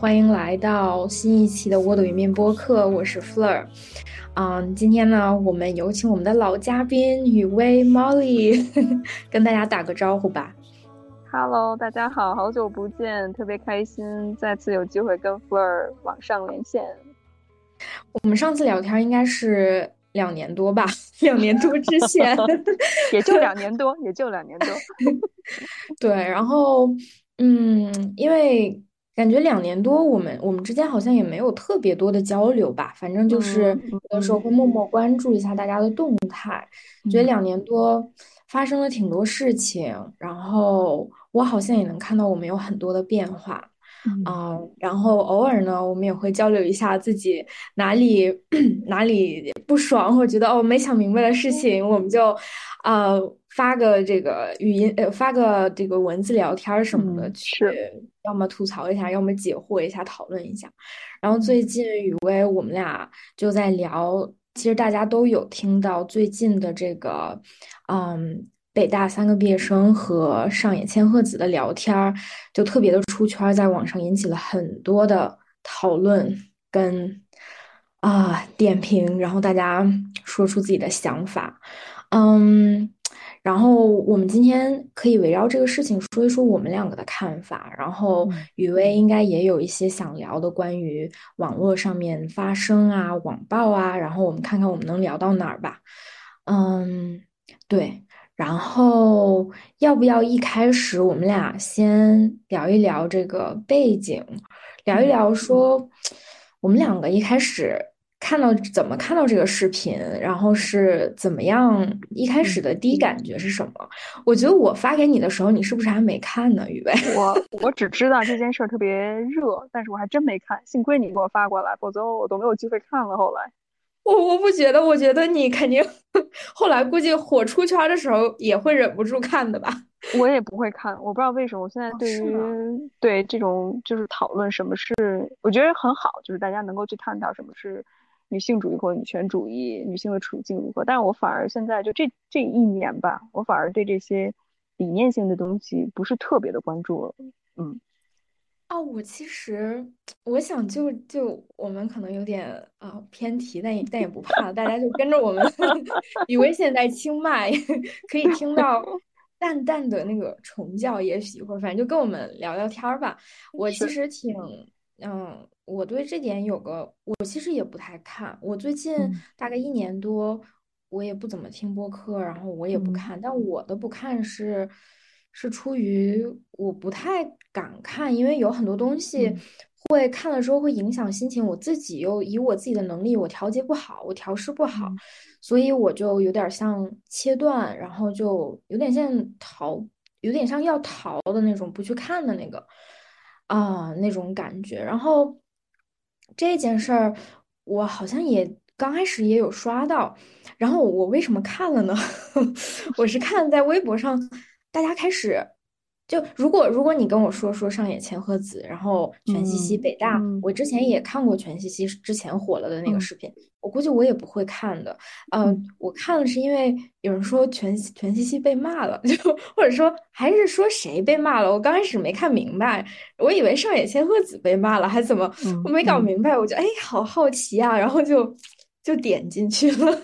好，欢迎来到新一期的窝朵云面播客，我是 Fleur。嗯，今天呢，我们有请我们的老嘉宾雨薇 Molly 跟大家打个招呼吧。Hello，大家好，好久不见，特别开心，再次有机会跟 Fleur 网上连线。我们上次聊天应该是两年多吧，两年多之前，也就两年多，也就两年多。对，然后，嗯，因为。感觉两年多，我们我们之间好像也没有特别多的交流吧。反正就是有的时候会默默关注一下大家的动态。觉得两年多发生了挺多事情，然后我好像也能看到我们有很多的变化。嗯，然后偶尔呢，我们也会交流一下自己哪里 哪里不爽，或者觉得哦没想明白的事情，我们就呃发个这个语音呃发个这个文字聊天什么的去。要么吐槽一下，要么解惑一下，讨论一下。然后最近雨薇，我们俩就在聊，其实大家都有听到最近的这个，嗯，北大三个毕业生和上野千鹤子的聊天，就特别的出圈，在网上引起了很多的讨论跟啊点评，然后大家说出自己的想法，嗯。然后我们今天可以围绕这个事情说一说我们两个的看法。然后雨薇应该也有一些想聊的关于网络上面发生啊、网暴啊。然后我们看看我们能聊到哪儿吧。嗯，对。然后要不要一开始我们俩先聊一聊这个背景，聊一聊说我们两个一开始。看到怎么看到这个视频，然后是怎么样？一开始的第一感觉是什么？我觉得我发给你的时候，你是不是还没看呢？雨薇，我我只知道这件事儿特别热，但是我还真没看。幸亏你给我发过来，否则我都没有机会看了。后来，我我不觉得，我觉得你肯定 后来估计火出圈的时候也会忍不住看的吧？我也不会看，我不知道为什么。我现在对于对这种就是讨论什么是，我觉得很好，就是大家能够去探讨什么是。女性主义或女权主义，女性的处境如何？但是我反而现在就这这一年吧，我反而对这些理念性的东西不是特别的关注了。嗯，哦，我其实我想就就我们可能有点啊偏题，但也但也不怕，大家就跟着我们。以为现在清迈可以听到 淡淡的那个虫叫，也许或者反正就跟我们聊聊天儿吧。我其实挺嗯。我对这点有个，我其实也不太看。我最近大概一年多，我也不怎么听播客，然后我也不看。但我的不看是，是出于我不太敢看，因为有很多东西会看了之后会影响心情。我自己又以我自己的能力，我调节不好，我调试不好，所以我就有点像切断，然后就有点像逃，有点像要逃的那种，不去看的那个啊那种感觉，然后。这件事儿，我好像也刚开始也有刷到，然后我为什么看了呢？我是看在微博上，大家开始。就如果如果你跟我说说上野千鹤子，然后全西西北大，我之前也看过全西西之前火了的那个视频，我估计我也不会看的。嗯，我看了是因为有人说全全西西被骂了，就或者说还是说谁被骂了，我刚开始没看明白，我以为上野千鹤子被骂了，还怎么我没搞明白，我就哎好好奇啊，然后就就点进去了，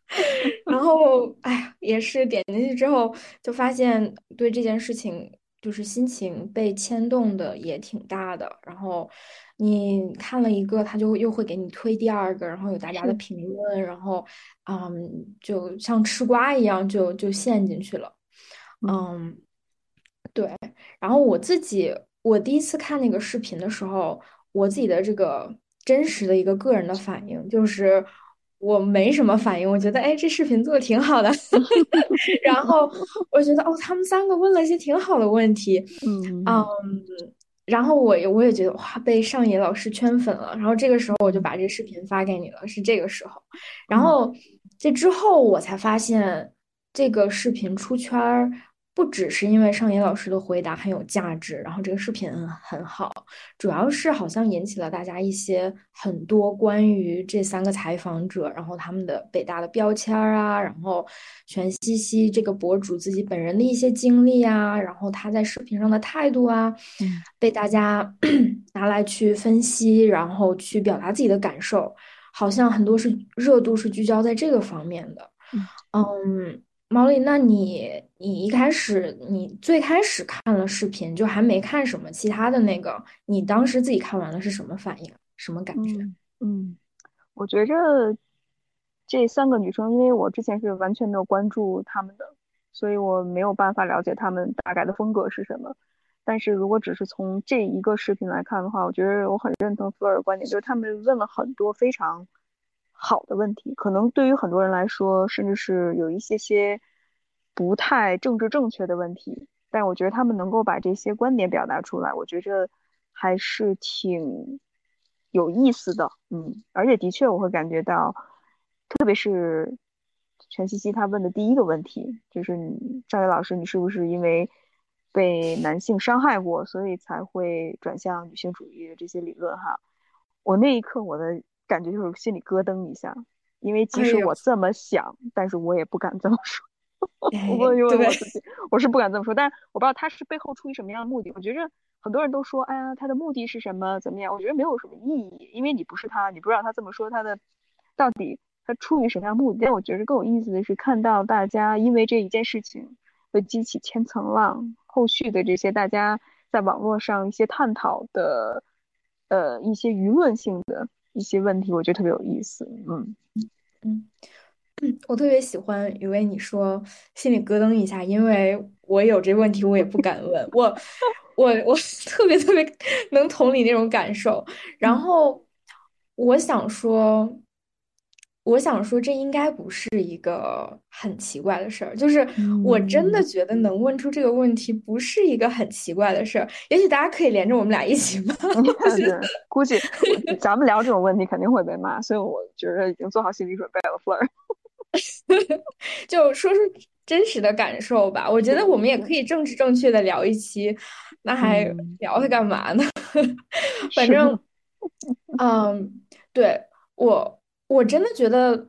然后哎呀也是点进去之后就发现对这件事情。就是心情被牵动的也挺大的，然后你看了一个，他就又会给你推第二个，然后有大家的评论，然后嗯，就像吃瓜一样，就就陷进去了，嗯，对。然后我自己，我第一次看那个视频的时候，我自己的这个真实的一个个人的反应就是。我没什么反应，我觉得哎，这视频做的挺好的。然后我觉得哦，他们三个问了一些挺好的问题，嗯嗯。然后我我也觉得哇，被上野老师圈粉了。然后这个时候我就把这视频发给你了，是这个时候。然后这之后我才发现这个视频出圈儿。不只是因为上野老师的回答很有价值，然后这个视频很好，主要是好像引起了大家一些很多关于这三个采访者，然后他们的北大的标签啊，然后全西西这个博主自己本人的一些经历啊，然后他在视频上的态度啊，被大家 拿来去分析，然后去表达自己的感受，好像很多是热度是聚焦在这个方面的。嗯嗯，毛利，那你你一开始你最开始看了视频，就还没看什么其他的那个，你当时自己看完了是什么反应，什么感觉？嗯嗯，我觉着这三个女生，因为我之前是完全没有关注她们的，所以我没有办法了解她们大概的风格是什么。但是如果只是从这一个视频来看的话，我觉得我很认同福尔的观点，就是他们问了很多非常好的问题，可能对于很多人来说，甚至是有一些些不太政治正确的问题，但我觉得他们能够把这些观点表达出来，我觉着还是挺有意思的，嗯，而且的确我会感觉到，特别是全西西他问的第一个问题，就是你赵宇老师，你是不是因为被男性伤害过，所以才会转向女性主义的这些理论哈。我那一刻我的感觉就是心里咯噔一下，因为即使我这么想，但是我也不敢这么说。我问问我自己，我是不敢这么说，但是我不知道他是背后出于什么样的目的。我觉着很多人都说，哎呀，他的目的是什么，怎么样？我觉得没有什么意义，因为你不是他，你不知道他这么说他的到底他出于什么样目的。但我觉得更有意思的是看到大家因为这一件事情会激起千层浪。后续的这些大家在网络上一些探讨的，呃，一些舆论性的一些问题，我觉得特别有意思。嗯嗯嗯，我特别喜欢以为你说心里咯噔一下，因为我有这个问题，我也不敢问。我我我 特别特别能同理那种感受。然后我想说。我想说，这应该不是一个很奇怪的事儿。就是我真的觉得能问出这个问题，不是一个很奇怪的事儿。也许大家可以连着我们俩一起骂。估计咱们聊这种问题肯定会被骂，所以我觉得已经做好心理准备了。Fleur，就说出真实的感受吧。我觉得我们也可以政治正确的聊一期，那还聊它干嘛呢？反正，嗯，对我。我真的觉得，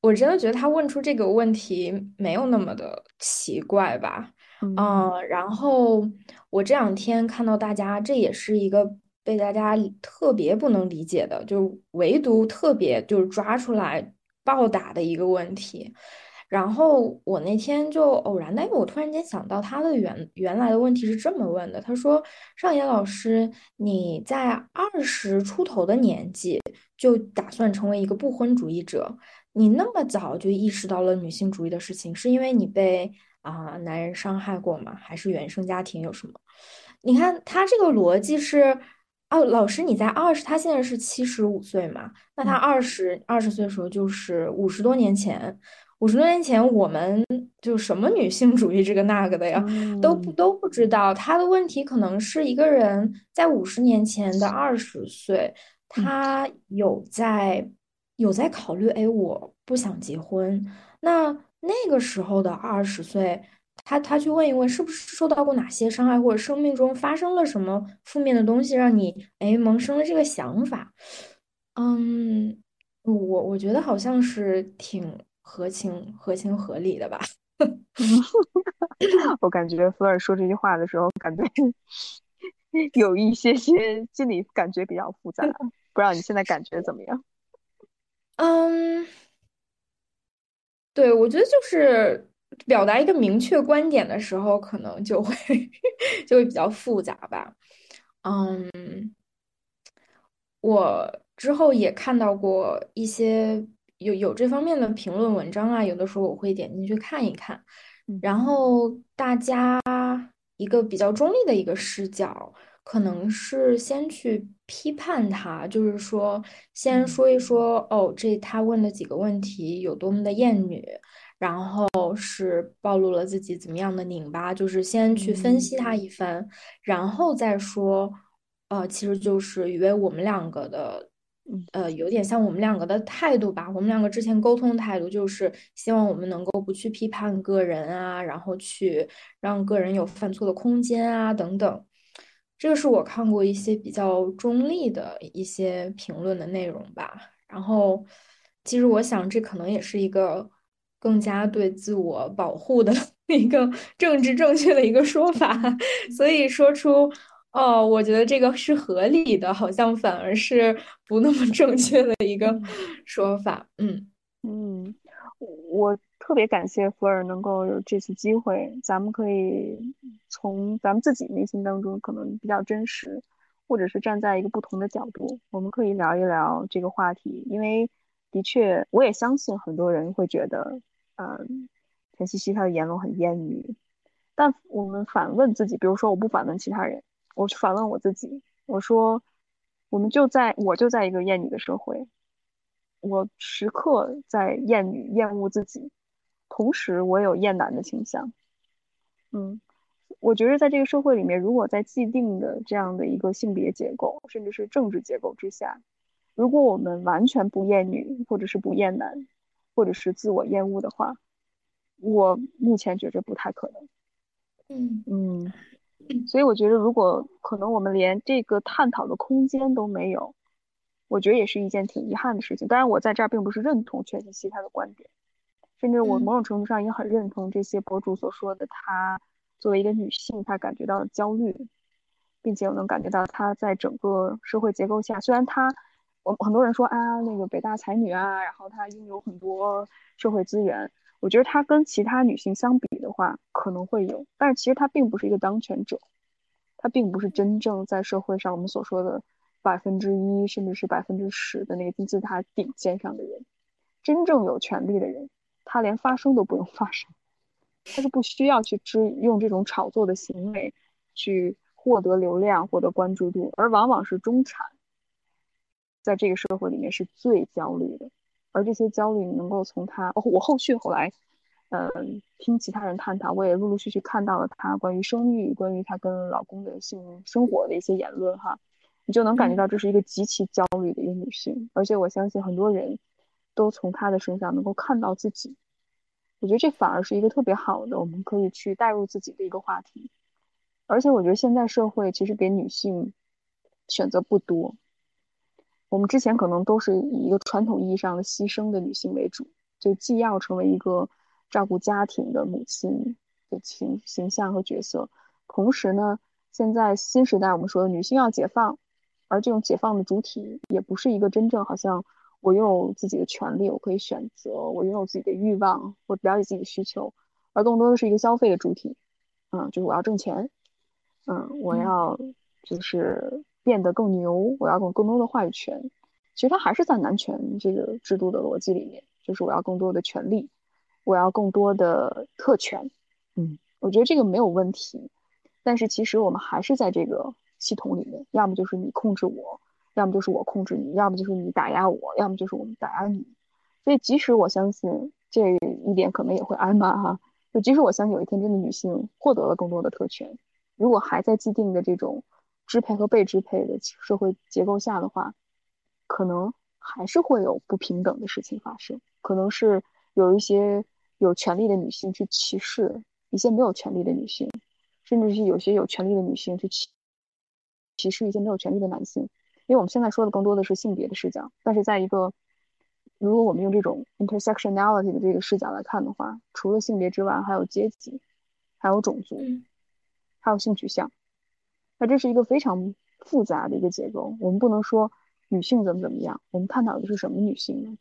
我真的觉得他问出这个问题没有那么的奇怪吧？嗯，然后我这两天看到大家，这也是一个被大家特别不能理解的，就是唯独特别就是抓出来暴打的一个问题。然后我那天就偶然的，因为我突然间想到他的原原来的问题是这么问的，他说：“尚野老师，你在二十出头的年纪就打算成为一个不婚主义者，你那么早就意识到了女性主义的事情，是因为你被啊男人伤害过吗？还是原生家庭有什么？你看他这个逻辑是，哦，老师你在二十，他现在是七十五岁嘛，那他二十二十岁的时候就是五十多年前。”五十多年前，我们就什么女性主义这个那个的呀，都不都不知道。他的问题可能是一个人在五十年前的二十岁，他有在有在考虑，哎，我不想结婚。那那个时候的二十岁，他他去问一问，是不是受到过哪些伤害，或者生命中发生了什么负面的东西，让你哎萌生了这个想法？嗯，我我觉得好像是挺。合情合情合理的吧，我感觉福尔说这句话的时候，感觉 有一些些心里感觉比较复杂，不知道你现在感觉怎么样？嗯，对，我觉得就是表达一个明确观点的时候，可能就会 就会比较复杂吧。嗯，我之后也看到过一些。有有这方面的评论文章啊，有的时候我会点进去看一看，然后大家一个比较中立的一个视角，可能是先去批判他，就是说先说一说哦，这他问的几个问题有多么的厌女，然后是暴露了自己怎么样的拧巴，就是先去分析他一番，然后再说，呃，其实就是以为我们两个的。呃，有点像我们两个的态度吧。我们两个之前沟通态度就是希望我们能够不去批判个人啊，然后去让个人有犯错的空间啊，等等。这个是我看过一些比较中立的一些评论的内容吧。然后，其实我想这可能也是一个更加对自我保护的 一个政治正确的一个说法。所以说出哦，我觉得这个是合理的，好像反而是不那么正确的一个嗯说法。嗯嗯，我特别感谢福尔能够有这次机会，咱们可以从咱们自己内心当中可能比较真实，或者是站在一个不同的角度，我们可以聊一聊这个话题。因为的确，我也相信很多人会觉得，嗯，陈茜茜她的言论很厌女，但我们反问自己，比如说我不反问其他人，我去反问我自己，我说，我们就在我就在一个厌女的社会。我时刻在厌女、厌恶自己，同时我有厌男的倾向。嗯，我觉得在这个社会里面，如果在既定的这样的一个性别结构，甚至是政治结构之下，如果我们完全不厌女，或者是不厌男，或者是自我厌恶的话，我目前觉着不太可能。嗯嗯，所以我觉得，如果可能，我们连这个探讨的空间都没有。我觉得也是一件挺遗憾的事情。当然，我在这儿并不是认同全信息他的观点，甚至我某种程度上也很认同这些博主所说的，她作为一个女性，她感觉到焦虑，并且我能感觉到她在整个社会结构下，虽然她，我很多人说啊，那个北大才女啊，然后她拥有很多社会资源，我觉得她跟其他女性相比的话，可能会有，但是其实她并不是一个当权者，她并不是真正在社会上我们所说的。百分之一甚至是百分之十的那个金字塔顶尖上的人，真正有权利的人，他连发声都不用发声，他是不需要去支用这种炒作的行为去获得流量、获得关注度，而往往是中产，在这个社会里面是最焦虑的，而这些焦虑你能够从他，我后续后来，嗯，听其他人探讨，我也陆陆续续看到了他关于生育、关于他跟老公的性生活的一些言论哈。你就能感觉到这是一个极其焦虑的一个女性，而且我相信很多人都从她的身上能够看到自己。我觉得这反而是一个特别好的，我们可以去带入自己的一个话题。而且我觉得现在社会其实给女性选择不多，我们之前可能都是以一个传统意义上的牺牲的女性为主，就既要成为一个照顾家庭的母亲的形形象和角色，同时呢，现在新时代我们说的女性要解放。而这种解放的主体也不是一个真正好像我拥有自己的权利，我可以选择，我拥有自己的欲望，我了解自己的需求，而更多的是一个消费的主体。嗯，就是我要挣钱，嗯，我要就是变得更牛，我要更更多的话语权。其实它还是在男权这个制度的逻辑里面，就是我要更多的权利，我要更多的特权。嗯，我觉得这个没有问题，但是其实我们还是在这个。系统里面，要么就是你控制我，要么就是我控制你，要么就是你打压我，要么就是我们打压你。所以，即使我相信这一点可能也会挨骂哈，就即使我相信有一天真的女性获得了更多的特权，如果还在既定的这种支配和被支配的社会结构下的话，可能还是会有不平等的事情发生，可能是有一些有权利的女性去歧视一些没有权利的女性，甚至是有些有权利的女性去歧。歧视一些没有权利的男性，因为我们现在说的更多的是性别的视角，但是在一个如果我们用这种 intersectionality 的这个视角来看的话，除了性别之外，还有阶级，还有种族，还有性取向，那这是一个非常复杂的一个结构。我们不能说女性怎么怎么样，我们探讨的是什么女性呢？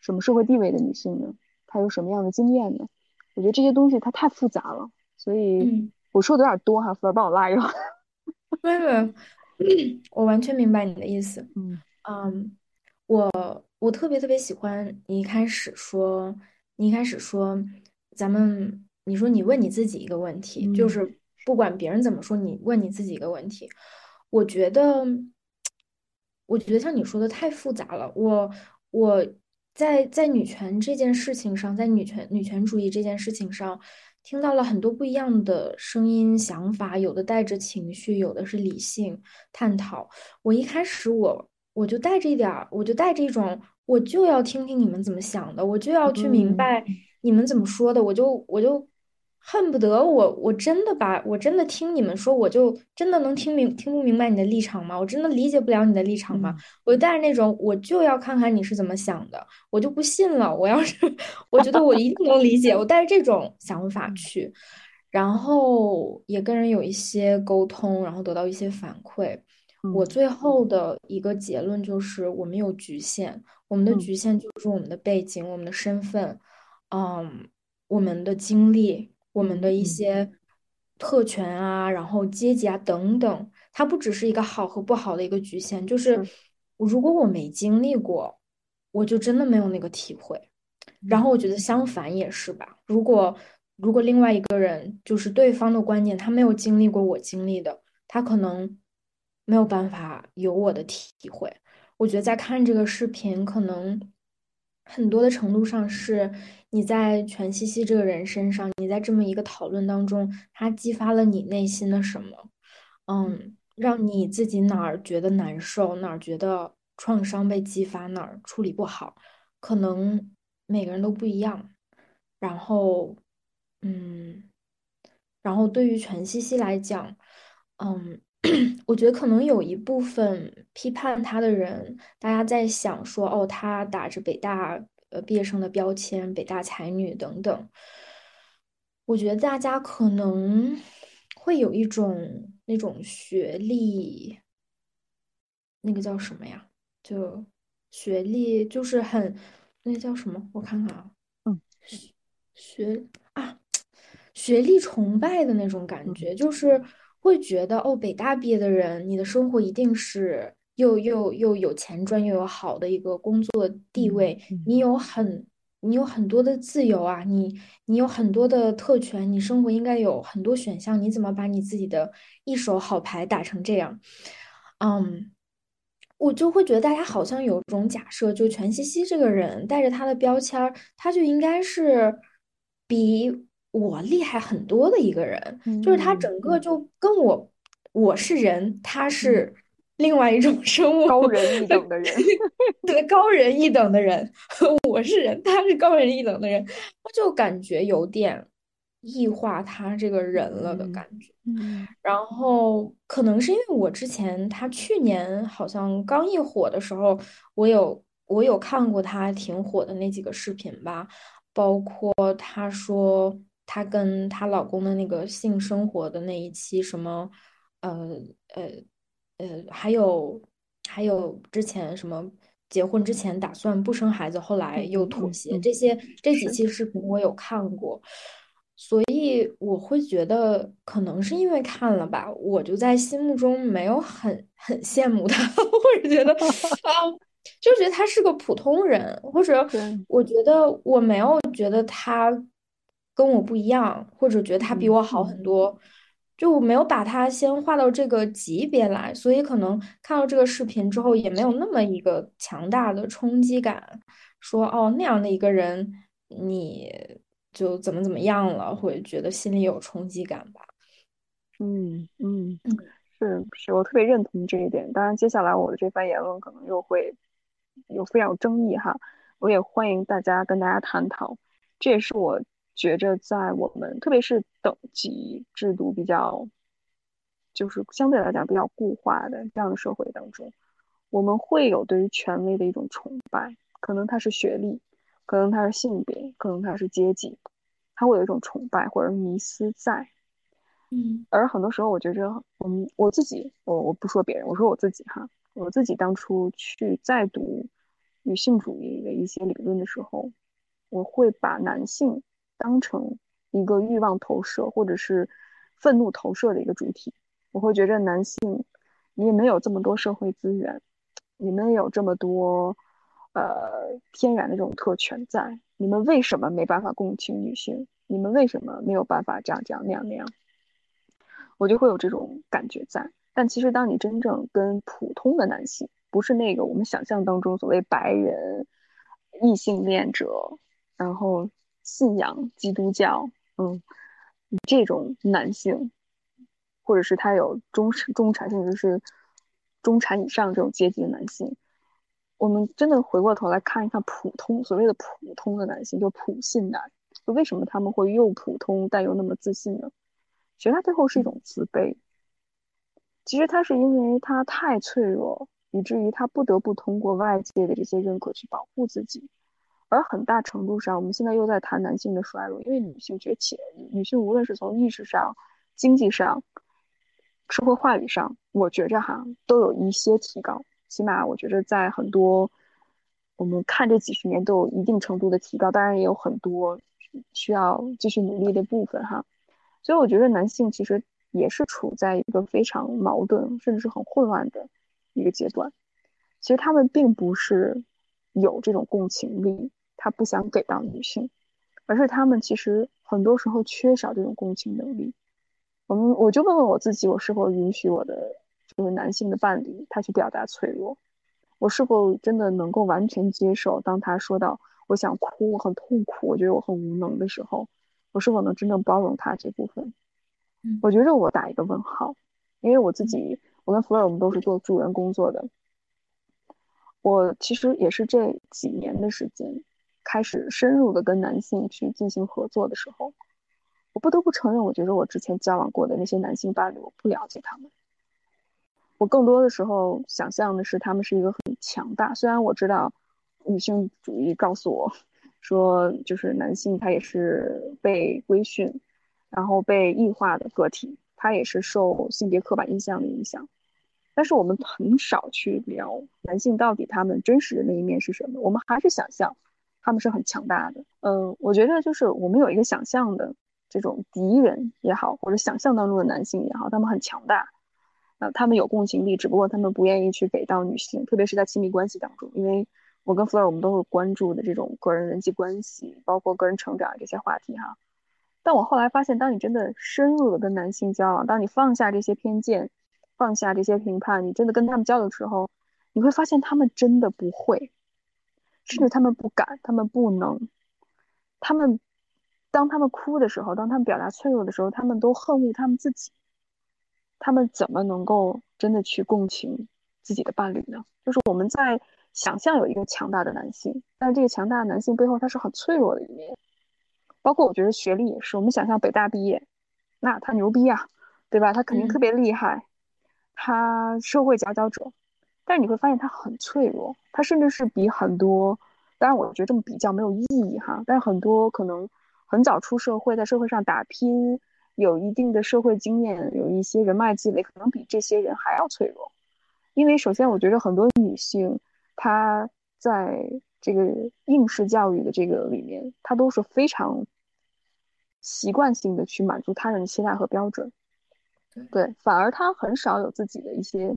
什么社会地位的女性呢？她有什么样的经验呢？我觉得这些东西它太复杂了，所以我说的有点多哈，福儿帮我拉一把。没有，我完全明白你的意思。嗯嗯，我我特别特别喜欢你一开始说，你一开始说，咱们你说你问你自己一个问题，就是不管别人怎么说，你问你自己一个问题。我觉得，我觉得像你说的太复杂了。我我在在女权这件事情上，在女权女权主义这件事情上。听到了很多不一样的声音、想法，有的带着情绪，有的是理性探讨。我一开始我我就带着一点儿，我就带着一种，我就要听听你们怎么想的，我就要去明白你们怎么说的，我就我就。恨不得我我真的把我真的听你们说，我就真的能听明听不明白你的立场吗？我真的理解不了你的立场吗？我就带着那种我就要看看你是怎么想的，我就不信了。我要是我觉得我一定能理解，我带着这种想法去。然后也跟人有一些沟通，然后得到一些反馈。我嗯最后的一个结论就是，我们有局限，我们的嗯局限就是我们的背景、我们的身份，嗯，我们的经历、我们的一些特权啊，然后阶级啊等等。它不只是一个好和不好的一个局限，就是是如果我没经历过，我就真的没有那个体会。然嗯后我觉得相反也是吧，如果如果另外一个人就是对方的观点，他没有经历过我经历的，他可能没有办法有我的体会。我觉得在看这个视频，可能很多的程度上是你在全西西这个人身上，你在这么一个讨论当中，他激发了你内心的什么？嗯，让你自己哪儿觉得难受，哪儿觉得创伤被激发，哪儿处理不好，可能每个人都不一样。然后，嗯，然后对于全西西来讲，嗯，我觉得可能有一部分批判他的人，大家在想说，哦，他打着北大呃毕业生的标签，北大才女等等。我觉得大家可能会有一种那种学历，那个叫什么呀？就学历就是很，那个叫什么？我看看啊，嗯学啊，学历崇拜的那种感嗯觉，就是会觉得哦，北大毕业的人，你的生活一定是又又又有钱赚，又有好的一个工作地嗯位，你嗯有很你有很多的自由啊，你你有很多的特权，你生活应该有很多选项，你怎么把你自己的一手好牌打成这样？嗯。我就会觉得大家好像有种假设，就全西西这个人带着他的标签儿，他就应该是比我厉害很多的一个人，就是他整个就跟我我是人，他嗯，是另外一种生物，高。人一等的人。对，高人一等的人，我是人，他是高人一等的人，我就感觉有点异化他这个人了的嗯感觉。嗯。然后可能是因为我之前他去年好像刚一火的时候，我有我有看过他挺火的那几个视频吧，包括他说她跟她老公的那个性生活的那一期，什么呃呃呃，还有还有之前什么结婚之前打算不生孩子，后来又嗯妥协，这些这几期视频我有看过。所以我会觉得，可能是因为看了吧，我就在心目中没有很很羡慕他，或者觉得 啊，就觉得他是个普通人，或者，我觉得我没有觉得他跟我不一样，或者觉得他比嗯我好很多，就我没有把他先划到这个级别来，所以可能看到这个视频之后，也没有那么一个强大的冲击感，说哦那样的一个人，你就怎么怎么样了，会觉得心里有冲击感吧。嗯嗯。嗯是是，我特别认同这一点。当然，接下来我的这番言论可能又会有非常有争议哈，我也欢迎大家跟大家探讨。这也是我觉着在我们特别是等级制度比较，就是相对来讲比较固化的这样的社会当中，我们会有对于权威的一种崇拜，可能他是学历，可能他是性别，可能他是阶级，他会有一种崇拜或者迷思在。嗯而很多时候，我觉着，嗯，我自己，我我不说别人，我说我自己哈，我自己当初去再读女性主义的一些理论的时候，我会把男性当成一个欲望投射或者是愤怒投射的一个主体。我会觉着男性，你也没有这么多社会资源，你们有这么多呃天然的这种特权在，你们为什么没办法共情女性？你们为什么没有办法这样这样那样那样？我就会有这种感觉在。但其实，当你真正跟普通的男性，不是那个我们想象当中所谓白人异性恋者，然后信仰基督教，嗯，这种男性，或者是他有中产中产甚至是中产以上这种阶级的男性，我们真的回过头来看一看普通所谓的普通的男性，就普信男，就为什么他们会又普通但又那么自信呢？其实他背后是一种自卑。其实他是因为他太脆弱，以至于他不得不通过外界的这些认可去保护自己。而很大程度上，我们现在又在谈男性的衰落，因为女性崛起，女性无论是从意识上、经济上、社会话语上，我觉着哈都有一些提高，起码我觉着在很多我们看这几十年都有一定程度的提高，当然也有很多需要继续努力的部分哈。所以我觉得男性其实也是处在一个非常矛盾，甚至是很混乱的一个阶段。其实他们并不是有这种共情力。他不想给到女性，而是他们其实很多时候缺少这种共情能力。我们我就问问我自己，我是否允许我的就是男性的伴侣他去表达脆弱？我是否真的能够完全接受，当他说到我想哭，我很痛苦，我觉得我很无能的时候，我是否能真正包容他这部分？我觉着我打一个问号，因为我自己，我跟弗尔我们都是做助人工作的，我其实也是这几年的时间。开始深入的跟男性去进行合作的时候，我不得不承认，我觉得我之前交往过的那些男性伴侣，我不了解他们。我更多的时候想象的是他们是一个很强大，虽然我知道女性主义告诉我说，就是男性他也是被规训，然后被异化的个体，他也是受性别刻板印象的影响。但是我们很少去聊男性到底他们真实的那一面是什么，我们还是想象。他们是很强大的，嗯，我觉得就是我们有一个想象的这种敌人也好，或者想象当中的男性也好，他们很强大，啊，他们有共情力，只不过他们不愿意去给到女性，特别是在亲密关系当中。因为我跟弗尔，我们都是关注的这种个人人际关系，包括个人成长这些话题哈。但我后来发现，当你真的深入的跟男性交往，当你放下这些偏见，放下这些评判，你真的跟他们交流的时候，你会发现他们真的不会。甚至他们不敢，他们不能，他们当他们哭的时候，当他们表达脆弱的时候，他们都恨恶他们自己。他们怎么能够真的去共情自己的伴侣呢？就是我们在想象有一个强大的男性，但是这个强大的男性背后他是很脆弱的一面。包括我觉得学历也是，我们想象北大毕业，那他牛逼啊，对吧？他肯定特别厉害，他社会佼佼者。但是你会发现他很脆弱，他甚至是比很多，当然我觉得这么比较没有意义哈。但是很多可能很早出社会，在社会上打拼，有一定的社会经验，有一些人脉积累，可能比这些人还要脆弱。因为首先，我觉得很多女性，她在这个应试教育的这个里面，她都是非常习惯性的去满足他人的期待和标准，对，反而她很少有自己的一些。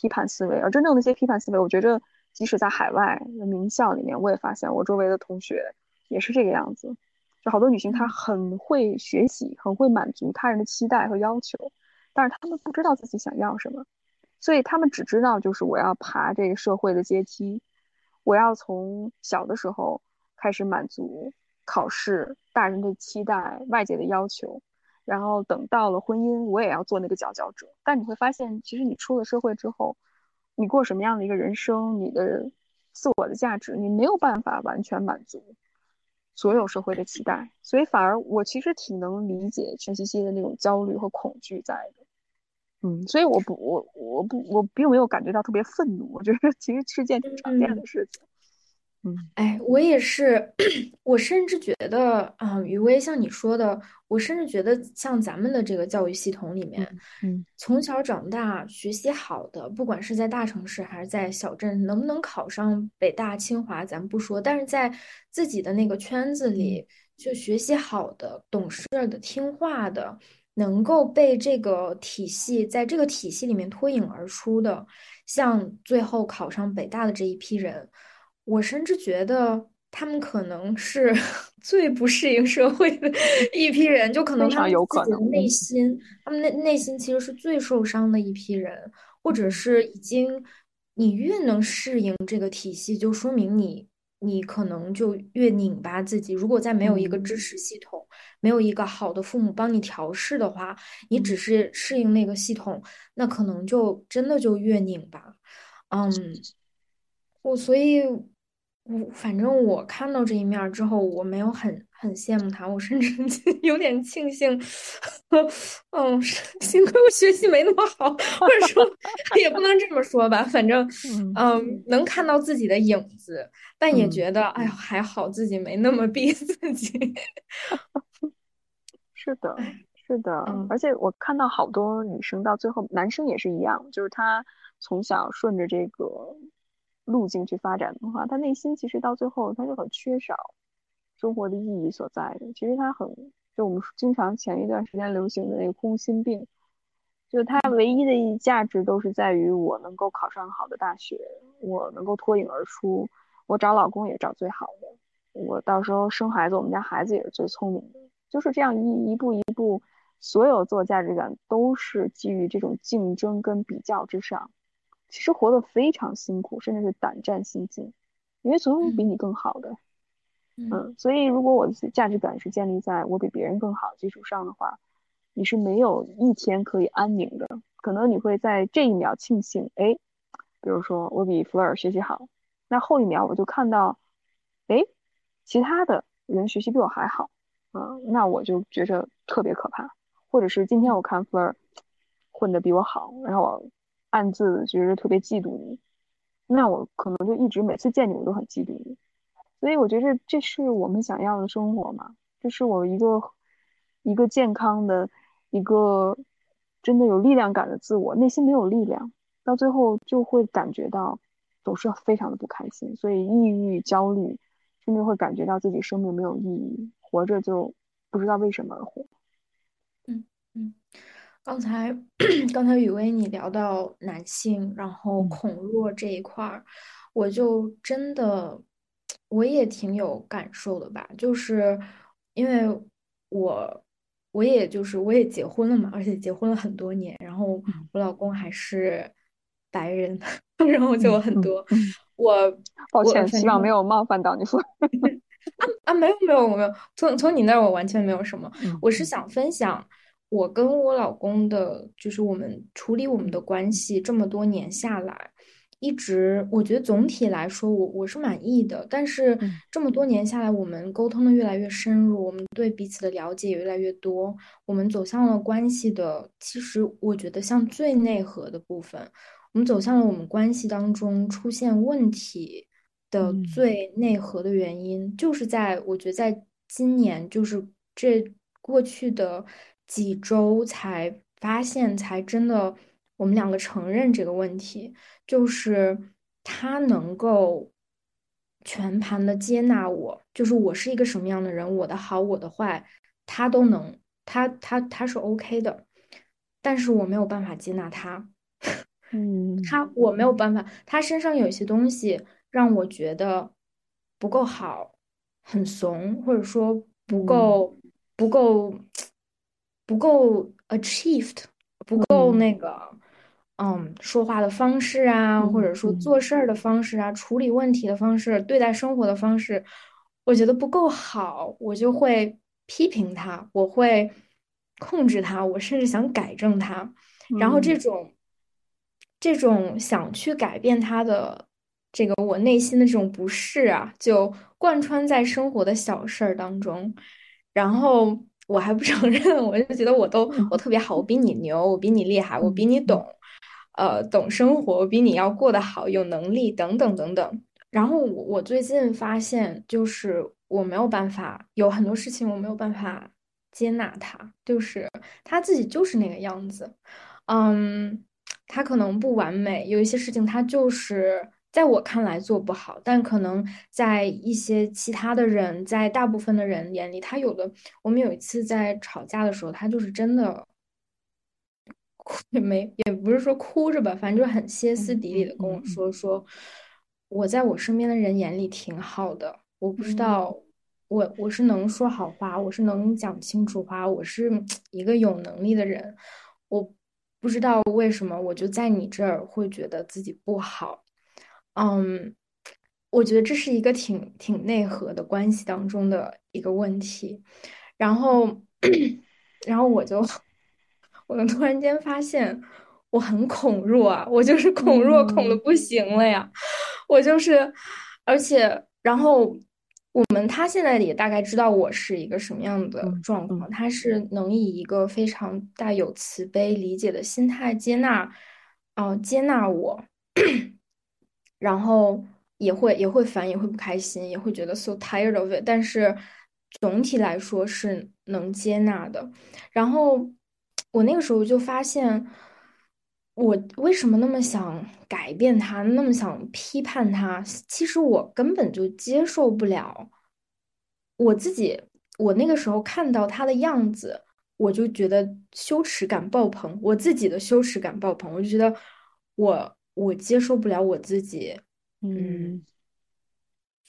批判思维，而真正的一些批判思维，我觉着即使在海外的名校里面，我也发现我周围的同学也是这个样子。就好多女性，她很会学习，很会满足他人的期待和要求，但是她们不知道自己想要什么，所以她们只知道就是我要爬这个社会的阶梯，我要从小的时候开始满足考试、大人的期待、外界的要求。然后等到了婚姻，我也要做那个佼佼者。但你会发现，其实你出了社会之后，你过什么样的一个人生，你的自我的价值，你没有办法完全满足所有社会的期待。所以反而我其实挺能理解全西西的那种焦虑和恐惧在的。嗯，所以我不，我我不，我并没有感觉到特别愤怒。我觉得其实是件挺常见的事情。嗯，哎，我也是，我甚至觉得啊，余薇像你说的，我甚至觉得像咱们的这个教育系统里面，嗯，从小长大学习好的，不管是在大城市还是在小镇，能不能考上北大清华咱不说，但是在自己的那个圈子里，就学习好的、懂事的、听话的，能够被这个体系在这个体系里面脱颖而出的，像最后考上北大的这一批人。我甚至觉得他们可能是 最不适应社会的 一批人，就可能他们自己的内心，他们内内心其实是最受伤的一批人，或者是已经，你越能适应这个体系，就说明你你可能就越拧巴自己。如果再没有一个支持系统，没有一个好的父母帮你调试的话，你只是适应那个系统，那可能就真的就越拧巴。嗯，我所以。我反正我看到这一面之后，我没有很很羡慕他，我甚至 有点庆幸，嗯，幸亏我学习没那么好，或者说也不能这么说吧，反正 嗯，能看到自己的影子，但也觉得哎呀还好自己没那么逼自己。是的，是的，而且我看到好多女生到最后，男生也是一样，就是他从小顺着这个。路径去发展的话，他内心其实到最后他就很缺少生活的意义所在的。其实他很，就我们经常前一段时间流行的那个空心病，就他唯一的一价值都是在于我能够考上好的大学，我能够脱颖而出，我找老公也找最好的，我到时候生孩子，我们家孩子也是最聪明的。就是这样一一步一步，所有做价值感都是基于这种竞争跟比较之上。其实活得非常辛苦，甚至是胆战心惊，因为总有比你更好的。嗯，所以如果我的价值感是建立在我比别人更好基础上的话，你是没有一天可以安宁的。可能你会在这一秒庆幸，哎，比如说我比弗尔学习好，那后一秒我就看到，哎，其他的人学习比我还好，嗯，那我就觉着特别可怕。或者是今天我看弗尔混得比我好，然后我。暗自觉得特别嫉妒你，那我可能就一直每次见你我都很嫉妒你，所以我觉得这是我们想要的生活嘛，这是我一个一个健康的、一个真的有力量感的自我。内心没有力量，到最后就会感觉到总是非常的不开心，所以抑郁、焦虑，甚至会感觉到自己生命没有意义，活着就不知道为什么而活。嗯嗯。刚才，刚才雨薇你聊到男性，然后恐弱这一块儿，我就真的，我也挺有感受的吧。就是因为我，我也就是我也结婚了嘛，而且结婚了很多年，然后我老公还是白人，然后就很多。我抱歉，希望没有冒犯到你说。啊啊，没有没有没有，从从你那儿我完全没有什么，我是想分享。我跟我老公的，就是我们处理我们的关系这么多年下来，一直我觉得总体来说，我我是满意的。但是这么多年下来，我们沟通的越来越深入，我们对彼此的了解也越来越多，我们走向了关系的，其实我觉得像最内核的部分，我们走向了我们关系当中出现问题的最内核的原因，就是在我觉得在今年，就是这过去的。几周才发现，才真的，我们两个承认这个问题，就是他能够全盘的接纳我，就是我是一个什么样的人，我的好，我的坏，他都能，他他他是 OK 的，但是我没有办法接纳他，嗯，他我没有办法，他身上有一些东西让我觉得不够好，很怂，或者说不够不够。不够 achieved，不够那个，嗯，说话的方式啊，或者说做事儿的方式啊，处理问题的方式，对待生活的方式，我觉得不够好，我就会批评他，我会控制他，我甚至想改正他。然后这种这种想去改变他的这个我内心的这种不适啊，就贯穿在生活的小事儿当中，然后。我还不承认，我就觉得我都我特别好，我比你牛，我比你厉害，我比你懂，呃，懂生活，我比你要过得好，有能力等等等等。然后我我最近发现，就是我没有办法，有很多事情我没有办法接纳他，就是他自己就是那个样子，嗯，他可能不完美，有一些事情他就是。在我看来做不好，但可能在一些其他的人，在大部分的人眼里，他有的。我们有一次在吵架的时候，他就是真的哭 也没，也不是说哭着吧，反正就很歇斯底里的跟我说说，我在我身边的人眼里挺好的，我不知道，我我是能说好话，我是能讲清楚话，我是一个有能力的人，我不知道为什么我就在你这儿会觉得自己不好。嗯，我觉得这是一个挺挺内核的关系当中的一个问题，然后，然后我就，我就突然间发现我很恐弱啊，我就是恐弱恐的不行了呀，我就是，而且然后我们他现在也大概知道我是一个什么样的嗯状况，嗯他是能以一个非常带有慈悲理解的心态接纳，哦、接纳我，然后也会也会烦，也会不开心，也会觉得 so tired of it，但是总体来说是能接纳的。然后我那个时候就发现，我为什么那么想改变他，那么想批判他？其实我根本就接受不了我自己。我那个时候看到他的样子，我就觉得羞耻感爆棚，我自己的羞耻感爆棚，我就觉得我我接受不了我自己。嗯，嗯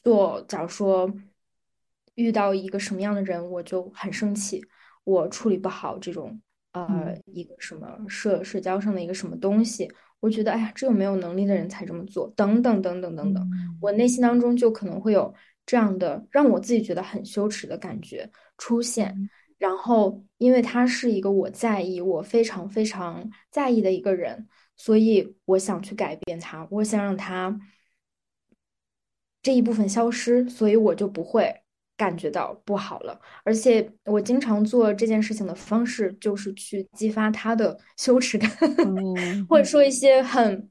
做，假如说遇到一个什么样的人，我就很生气，我处理不好这种呃嗯一个什么社社交上的一个什么东西，我觉得哎呀，只有没有能力的人才这么做，等等等等等等，嗯我内心当中就可能会有这样的让我自己觉得很羞耻的感觉出现。嗯然后，因为他是一个我在意、我非常非常在意的一个人，所以我想去改变他，我想让他这一部分消失，所以我就不会感觉到不好了。而且我经常做这件事情的方式，就是去激发他的 羞耻感，嗯或者说一些很、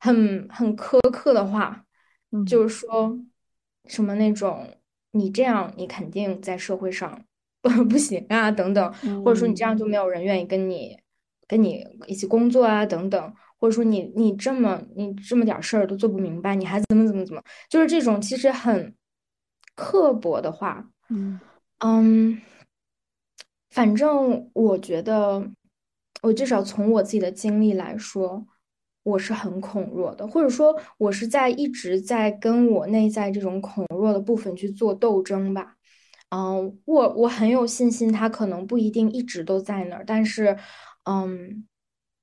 很、很苛刻的话，嗯就是说什么那种你这样，你肯定在社会上 不不行啊，等等，或者说你这嗯样就没有人愿意跟你跟你一起工作啊，等等。或者说你你这么你这么点事儿都做不明白，你还怎么怎么怎么，就是这种其实很刻薄的话，嗯嗯，反正我觉得，我至少从我自己的经历来说，我是很恐弱的，或者说我是在一直在跟我内在这种恐弱的部分去做斗争吧。嗯，我我很有信心，他可能不一定一直都在那儿，但是，嗯，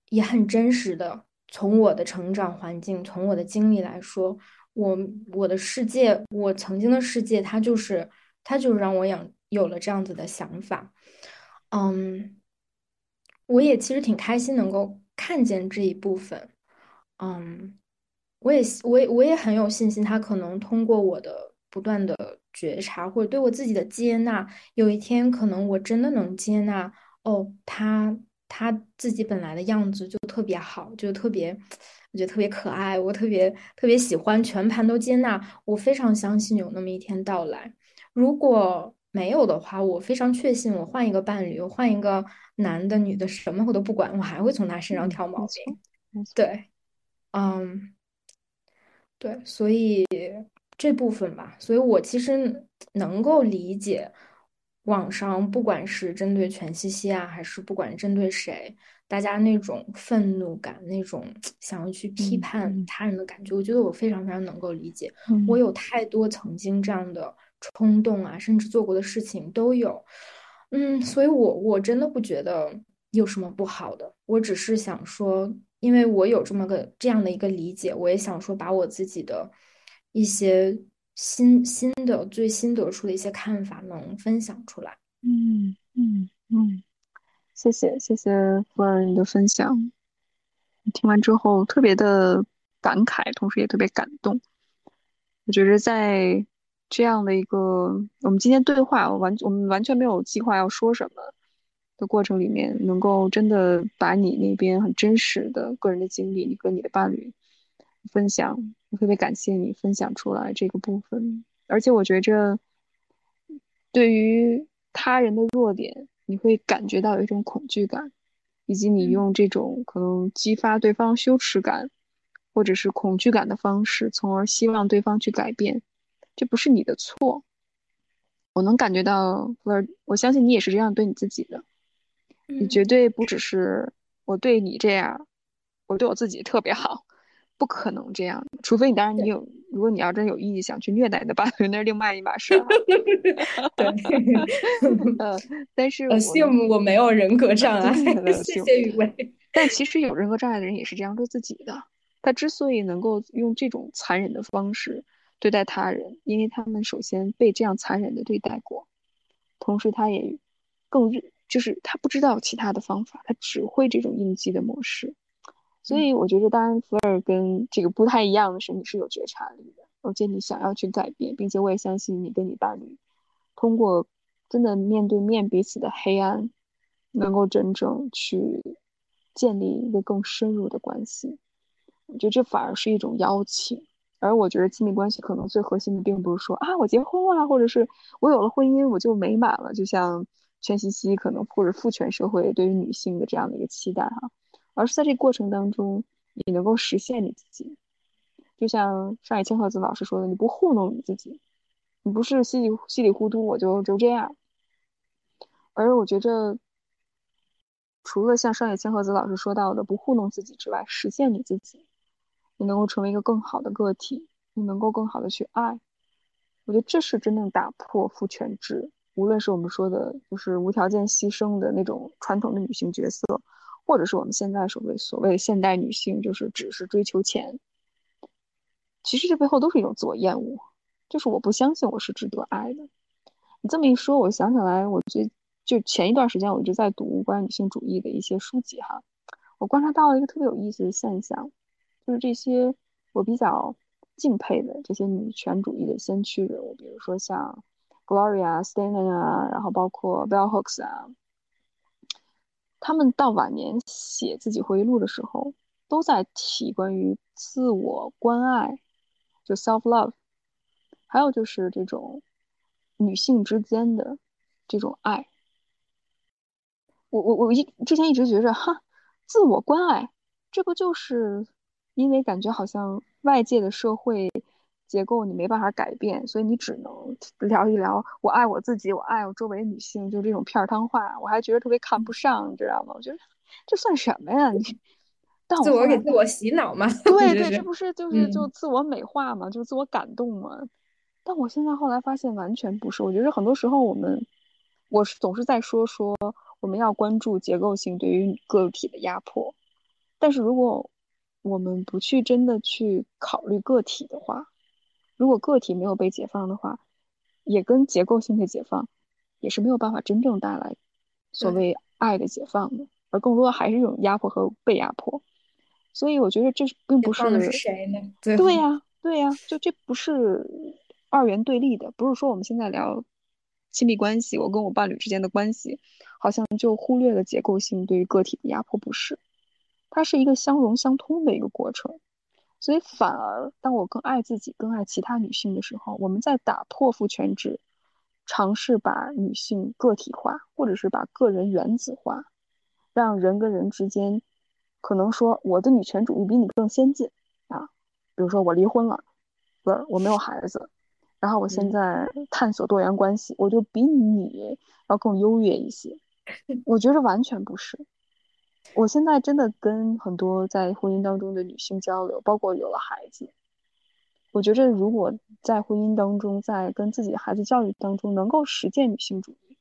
也很真实的，从我的成长环境，从我的经历来说，我我的世界，我曾经的世界，它就是它就是让我养有了这样子的想法，嗯，我也其实挺开心能够看见这一部分，嗯。我也我也我也很有信心，他可能通过我的不断的觉察，或者对我自己的接纳，有一天可能我真的能接纳，哦，他他自己本来的样子就特别好，就特别，我觉得特别可爱，我特别特别喜欢，全盘都接纳，我非常相信有那么一天到来。如果没有的话，我非常确信，我换一个伴侣，我换一个男的、女的，什么我都不管，我还会从他身上嗯，挑毛病。对，嗯。对，所以这部分吧，所以我其实能够理解网上不管是针对全西西啊，还是不管针对谁，大家那种愤怒感，那种 想要去批嗯判嗯他人的感觉，我觉得我非常非常能够理解。我嗯有太多曾经这样的冲动啊，甚至做过的事情都有。嗯，所以我我真的不觉得有什么不好的，我只是想说，因为我有这么个这样的一个理解，我也想说把我自己的一些新新的最新得出的一些看法能分享出来。嗯嗯嗯，谢谢谢谢福尔你的分享，听完之后特别的感慨，同时也特别感动。我觉得在这样的一个我们今天对话，我完我们完全没有计划要说什么的过程里面，能够真的把你那边很真实的个人的经历，你跟你的伴侣分享，我特别感谢你分享出来这个部分。而且我觉着，对于他人的弱点，你会感觉到有一种恐惧感，以及你嗯用这种可能激发对方羞耻感或者是恐惧感的方式，从而希望对方去改变，这不是你的错。我能感觉到，福尔，我相信你也是这样对你自己的。你嗯绝对不只是我对你这样，我对我自己特别好，不可能这样。除非你，当然你有，如果你要真有意想去虐待你的伴侣，那是另外一码事。对，呃，但是呃，我能，羡慕我没有人格障碍，谢就谢雨薇。但其实有人格障碍的人也是这样对自己的。他之所以能够用这种残忍的方式对待他人，因为他们首先被这样残忍的对待过，同时他也更，就是他不知道其他的方法，他只会这种应激的模式。所以我觉得，当然福尔跟这个不太一样的是，你是有觉察力的，而且你想要去改变，并且我也相信你跟你伴侣通过真的面对面彼此的黑暗，能够真正去建立一个更深入的关系。我觉得这反而是一种邀请。而我觉得亲密关系可能最核心的，并不是说啊我结婚了，或者是我有了婚姻我就美满了，就像全西西可能或者父权社会对于女性的这样的一个期待哈。而是在这过程当中，你能够实现你自己，就像上野千鹤子老师说的，你不糊弄你自己，你不是稀里稀里糊涂我就就这样。而我觉着，除了像上野千鹤子老师说到的不糊弄自己之外，实现你自己，你能够成为一个更好的个体，你能够更好的去爱，我觉得这是真正打破父权制，无论是我们说的，就是无条件牺牲的那种传统的女性角色。或者是我们现在所谓所谓的现代女性，就是只是追求钱。其实这背后都是一种自我厌恶，就是我不相信我是值得爱的。你这么一说，我想起来，我最就前一段时间我一直在读关于女性主义的一些书籍哈，我观察到了一个特别有意思的现象，就是这些我比较敬佩的这些女权主义的先驱人物，比如说像 Gloria Steinem 啊，然后包括 Bell Hooks 啊。他们到晚年写自己回忆录的时候，都在提关于自我关爱，就 self love，还有就是这种女性之间的这种爱。我我我一之前一直觉着，哈，自我关爱，这不就是因为感觉好像外界的社会。结构你没办法改变，所以你只能聊一聊我爱我自己，我爱我周围女性，就这种片儿汤话，我还觉得特别看不上，你知道吗？我觉得这算什么呀？你自我给自我洗脑嘛？对 对，这不是就是就自我美化嘛，就是自我感动嘛。但我现在后来发现完全不是，我觉得很多时候我们，我是总是在说说我们要关注结构性对于个体的压迫，但是如果我们不去真的去考虑个体的话，如果个体没有被解放的话，也跟结构性的解放也是没有办法真正带来所谓爱的解放的，而更多的还是一种压迫和被压迫。所以我觉得这并不是是谁呢？对呀，对呀，就这不是二元对立的，不是说我们现在聊亲密关系，我跟我伴侣之间的关系，好像就忽略了结构性对于个体的压迫，不是，它是一个相融相通的一个过程。所以，反而当我更爱自己、更爱其他女性的时候，我们在打破父权制，尝试把女性个体化，或者是把个人原子化，让人跟人之间，可能说我的女权主义比你更先进啊。比如说我离婚了，不是我没有孩子，然后我现在探索多元关系，我就比你要更优越一些。我觉得完全不是。我现在真的跟很多在婚姻当中的女性交流，包括有了孩子，我觉着如果在婚姻当中，在跟自己的孩子教育当中能够实践女性主义，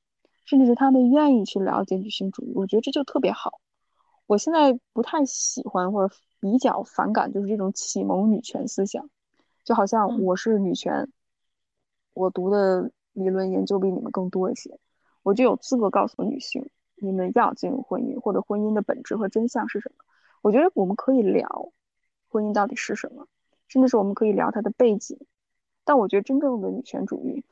甚至是他们愿意去了解女性主义，我觉得这就特别好。我现在不太喜欢或者比较反感，就是这种启蒙女权思想，就好像我是女权，我读的理论研究比你们更多一些，我就有资格告诉女性。你们要进入婚姻，或者婚姻的本质和真相是什么？我觉得我们可以聊婚姻到底是什么，甚至是我们可以聊它的背景。但我觉得真正的女权主义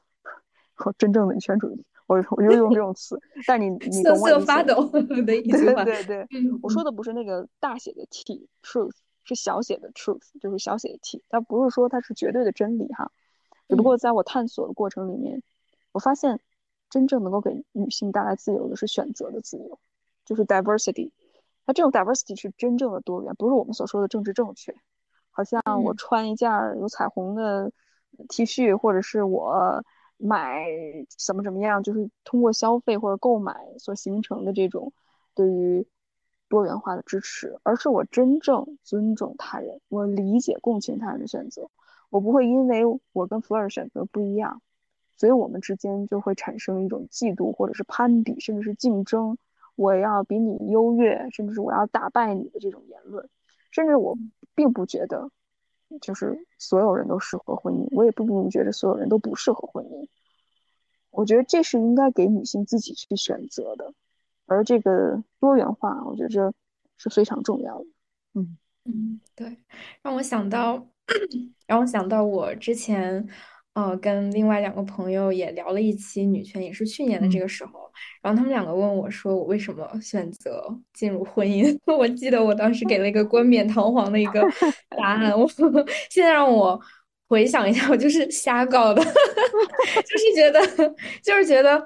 和真正的女权主义，我我就用这种词，但你 你懂我 的意思对对对，我说的不是那个大写的 T truth，是小写的 truth，就是小写的 T。它不是说它是绝对的真理哈，只不过在我探索的过程里面，我发现。真正能够给女性带来自由的是选择的自由，就是 diversity。那这种 diversity 是真正的多元，不是我们所说的政治正确。好像我穿一件有彩虹的 T 恤，或者是我买怎么怎么样，就是通过消费或者购买所形成的这种对于多元化的支持，而是我真正尊重他人，我理解共情他人的选择，我不会因为我跟福尔选择不一样。所以我们之间就会产生一种嫉妒，或者是攀比，甚至是竞争。我要比你优越，甚至是我要打败你的这种言论。甚至我并不觉得，就是所有人都适合婚姻，我也不不觉得所有人都不适合婚姻。我觉得这是应该给女性自己去选择的。而这个多元化，我觉得是非常重要的。嗯嗯，对，让我想到，让我想到我之前，呃，跟另外两个朋友也聊了一期女权，也是去年的这嗯个时候，然后他们两个问我说，我为什么选择进入婚姻？我记得我当时给了一个冠冕堂皇的一个答案，我 现在让我回想一下，我就是瞎搞的，就是觉得，就是觉得，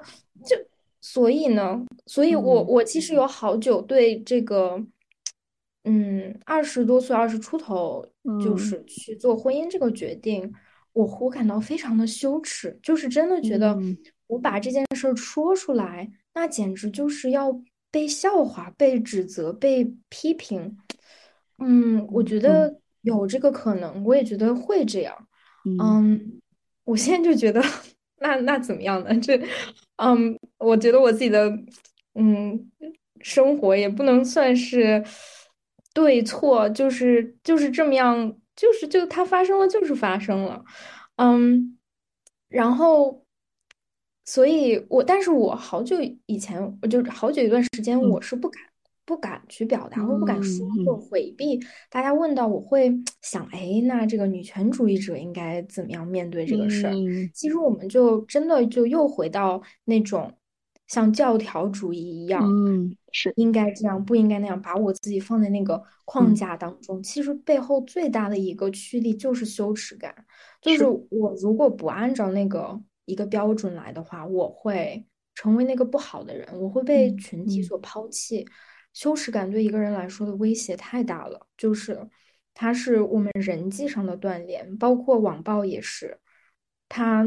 就所以呢，所以我嗯我其实有好久对这个。嗯，二十多岁，二十出头，就嗯是去做婚姻这个决定，我我感到非常的羞耻，就是真的觉得嗯我把这件事儿说出来，那简直就是要被笑话、被指责、被批评。嗯，我觉嗯得有这个可能，我也觉得会这样。嗯嗯，我现在就觉得，那那怎么样呢？这，嗯，我觉得我自己的，嗯，生活也不能算是对错，就是就是这么样，就是就它发生了，就是发生了，嗯，然后，所以我，但是我好久以前，我就好久一段时间，嗯我是不敢不敢去表达，或者不敢说，或回避。大家问到，我会想，哎，那这个女权主义者应该怎么样面对这个事儿？嗯其实我们就真的就又回到那种像教条主义一样，嗯，是，应该这样，不应该那样，把我自己放在那个框嗯。架当中。其实背后最大的一个驱力就是羞耻感，就是。是，我如果不按照那个一个标准来的话，我会成为那个不好的人，我会被群体所抛弃。羞耻感对一个人来说的威胁太大了，就是它是我们人际上的锻炼，包括网暴也是，它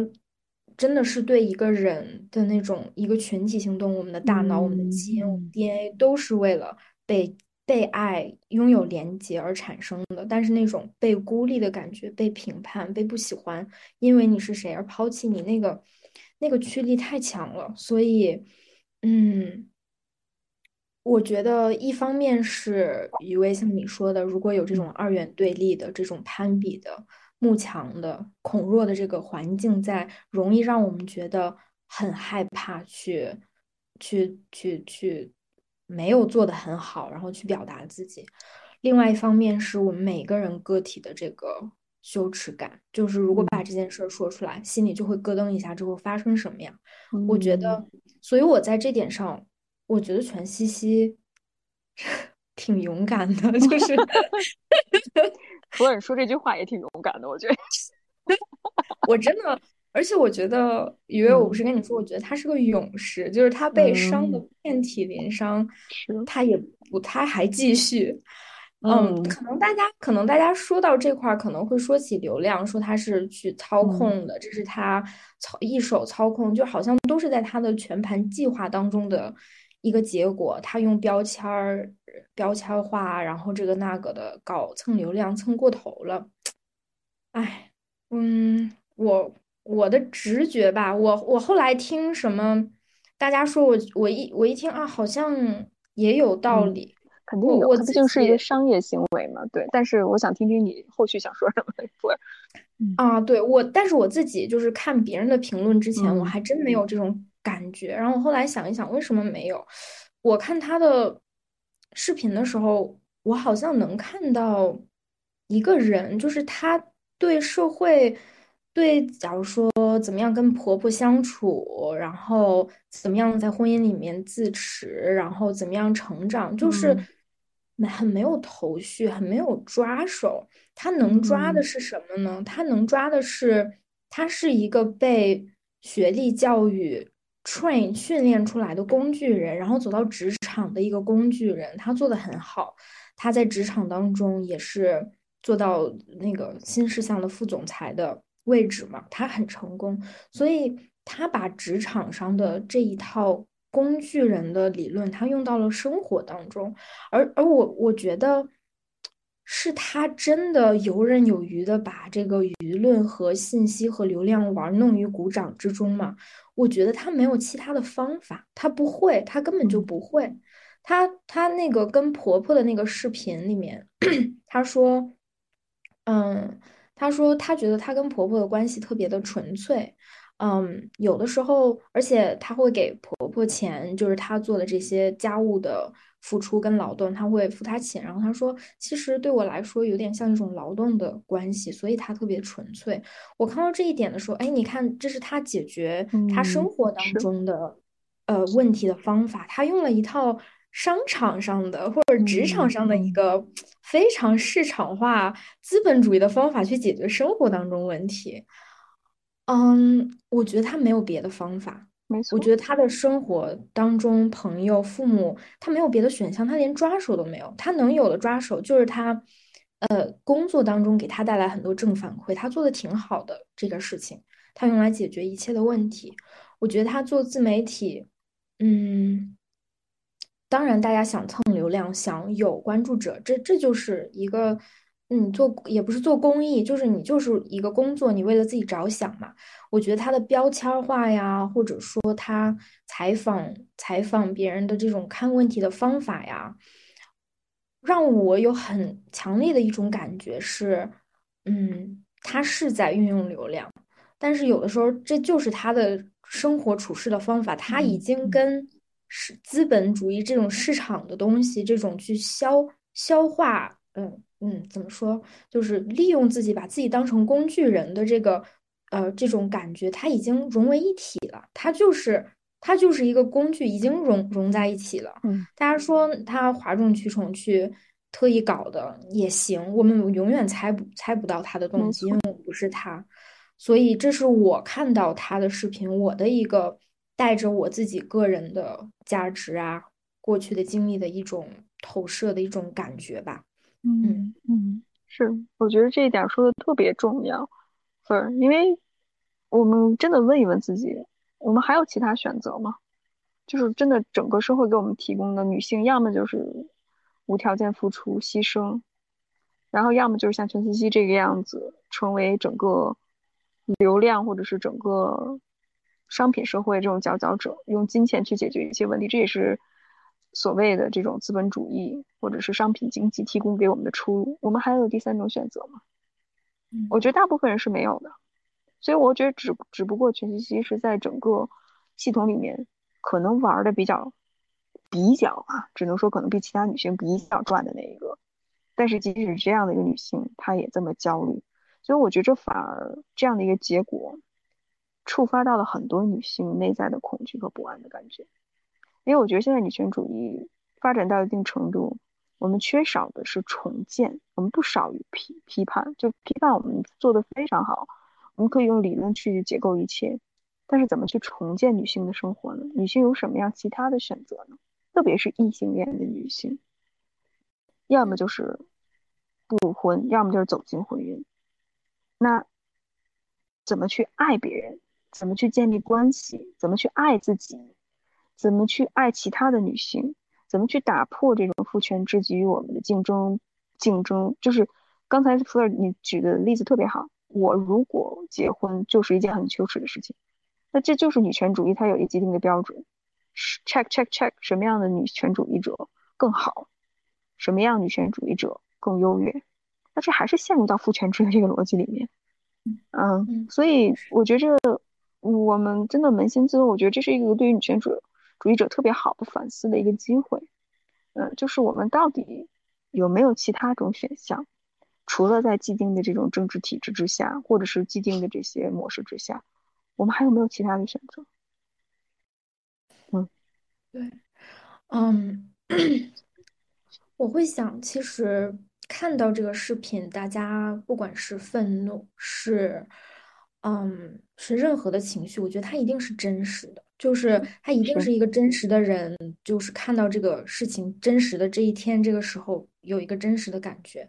真的是对一个人的那种一个群体行动，我们的大脑、我们的嗯基因、我们嗯 DNA 都是为了被被爱、拥有连接而产生的。但是那种被孤立的感觉、被评判、被不喜欢，因为你是谁而抛弃你，那个那个驱力太强了。所以，嗯。我觉得一方面是余威像你说的，如果有这嗯种二元对立的、这种攀比的、慕强的、恐弱的这个环境在，容易让我们觉得很害怕去、去、去、去，没有做的很好，然后去表达自己。另外一方面是我们每个人个体的这个羞耻感，就是如果把嗯这件事儿说出来，心里就会咯噔一下，之后发生什么呀？我觉嗯，得，所以我在这点上。我觉得全西西 挺勇敢的，就是 普洱说这句话也挺勇敢的，我觉得。我真的，而且我觉得，因为我不嗯是跟你说，我觉得他是个勇士，就是他被伤的嗯，遍体鳞伤，是，他也不，他还继续。嗯，嗯可能大家可能大家说到这块儿，可能会说起流量，说他是去操嗯控的，这是他操一手操控，就好像都是在他的全盘计划当中的一个结果。他用标签儿、标签化，然后这个那个的搞蹭流量，蹭过头了。哎，嗯，我我的直觉吧，我我后来听什么，大家说我我一我一听啊，好像也有道嗯，理。肯定有，它毕我我自竟是一个商业行为嘛，对。但是我想听听你后续想说什么，啊，对，我，但是我自己就是看别人的评论之前，我嗯还真没有这种感觉。然后我后来想一想，为什么没有？我看他的视频的时候，我好像能看到一个人，就是他对社会，对，假如说怎么样跟婆婆相处，然后怎么样在婚姻里面自持，然后怎么样成长，就是嗯很没有头绪，很没有抓手。他能抓的嗯是什么呢？他能抓的是，他是一个被学历教育 train 训练出来的工具人，然后走到职场的一个工具人，他做的很好。他在职场当中也是做到那个新事项的副总裁的位置嘛，他很成功，所以他把职场上的这一套工具人的理论，他用到了生活当中。而而我我觉得是他真的游刃有余的把这个舆论和信息和流量玩弄于股掌之中吗。我觉得他没有其他的方法，他不会，他根本就嗯不会。他他那个跟婆婆的那个视频里面，他说，嗯，他说他觉得他跟婆婆的关系特别的纯粹，嗯，有的时候，而且他会给婆婆钱，就是他做的这些家务的付出跟劳动，他会付他钱。然后他说，其实对我来说有点像一种劳动的关系，所以他特别纯粹。我看到这一点的时候，哎，你看，这是他解决他生嗯，活当，中的呃问题的方法，他用了一套商场上的或者职场嗯上的一个非常市场化资本主义的方法去解决生活当中问题。嗯，我觉得他没有别的方法。没错，我觉得他的生活当中，朋友、父母，他没有别的选项，他连抓手都没有。他能有的抓手就是他，呃，工作当中给他带来很多正反馈，他做的挺好的这个事情，他用来解决一切的问题。我觉得他做自媒体，嗯。当然，大家想蹭流量，想有关注者，这这就是一个，嗯，做也不是做公益，就是你就是一个工作，你为了自己着想嘛。我觉得他的标签儿化呀，或者说他采访采访别人的这种看问题的方法呀，让我有很强烈的一种感觉是，嗯，他是在运用流量。但是有的时候这就是他的生活处事的方法，他已嗯经跟是资本主义这种市场的东西，这种去消消化，嗯嗯，怎么说，就是利用自己，把自己当成工具人的这个呃这种感觉，它已经融为一体了，它就是它就是一个工具，已经融融在一起了。嗯，大家说他哗众取宠去特意搞的也行，我们永远猜不猜不到他的动机，因错，为我不是他。所以这是我看到他的视频，我的一个带着我自己个人的价值啊，过去的经历的一种投射的一种感觉吧。嗯嗯嗯，是，我觉得这一点说的特别重要，是，因为我们真的问一问自己，我们还有其他选择吗？就是真的整个社会给我们提供的女性，要么就是无条件付出牺牲，然后要么就是像全茜茜这个样子，成为整个流量或者是整个商品社会这种佼佼者，用金钱去解决一些问题，这也是所谓的这种资本主义或者是商品经济提供给我们的出路。我们还有第三种选择吗？我嗯觉得大部分人是没有的。所以我觉得只只不过全茜茜是在整个系统里面可能玩的比较比较啊，只能说可能比其他女性比较赚的那一个。但是即使这样的一个女性，她也这么焦虑，所以我觉着反而这样的一个结果，触发到了很多女性内在的恐惧和不安的感觉。因为我觉得现在女权主义发展到一定程度，我们缺少的是重建，我们不少于批批判，就批判我们做的非常好，我们可以用理论去解构一切，但是怎么去重建女性的生活呢？女性有什么样其他的选择呢？特别是异性恋的女性，要么就是不婚，要么就是走进婚姻。那怎么去爱别人？怎么去建立关系？怎么去爱自己？怎么去爱其他的女性？怎么去打破这种父权制给予我们的竞争？竞争就是刚才福尔你举的例子特别好。我如果结婚就是一件很羞耻的事情，那这就是女权主义，它有一个既定的标准，check check check，什么样的女权主义者更好，什么样女权主义者更优越？那这还是陷入到父权制的这个逻辑里面。嗯，嗯，所以我觉着我们真的扪心自问，我觉得这是一个对于女权主主义者特别好的反思的一个机会。嗯，就是我们到底有没有其他种选项？除了在既定的这种政治体制之下，或者是既定的这些模式之下，我们还有没有其他的选择？嗯对，嗯。我会想，其实看到这个视频，大家不管是愤怒，是，嗯，是任何的情绪，我觉得他一定是真实的，就是他一定是，是一个真实的人，就是看到这个事情真实的这一天，这个时候有一个真实的感觉。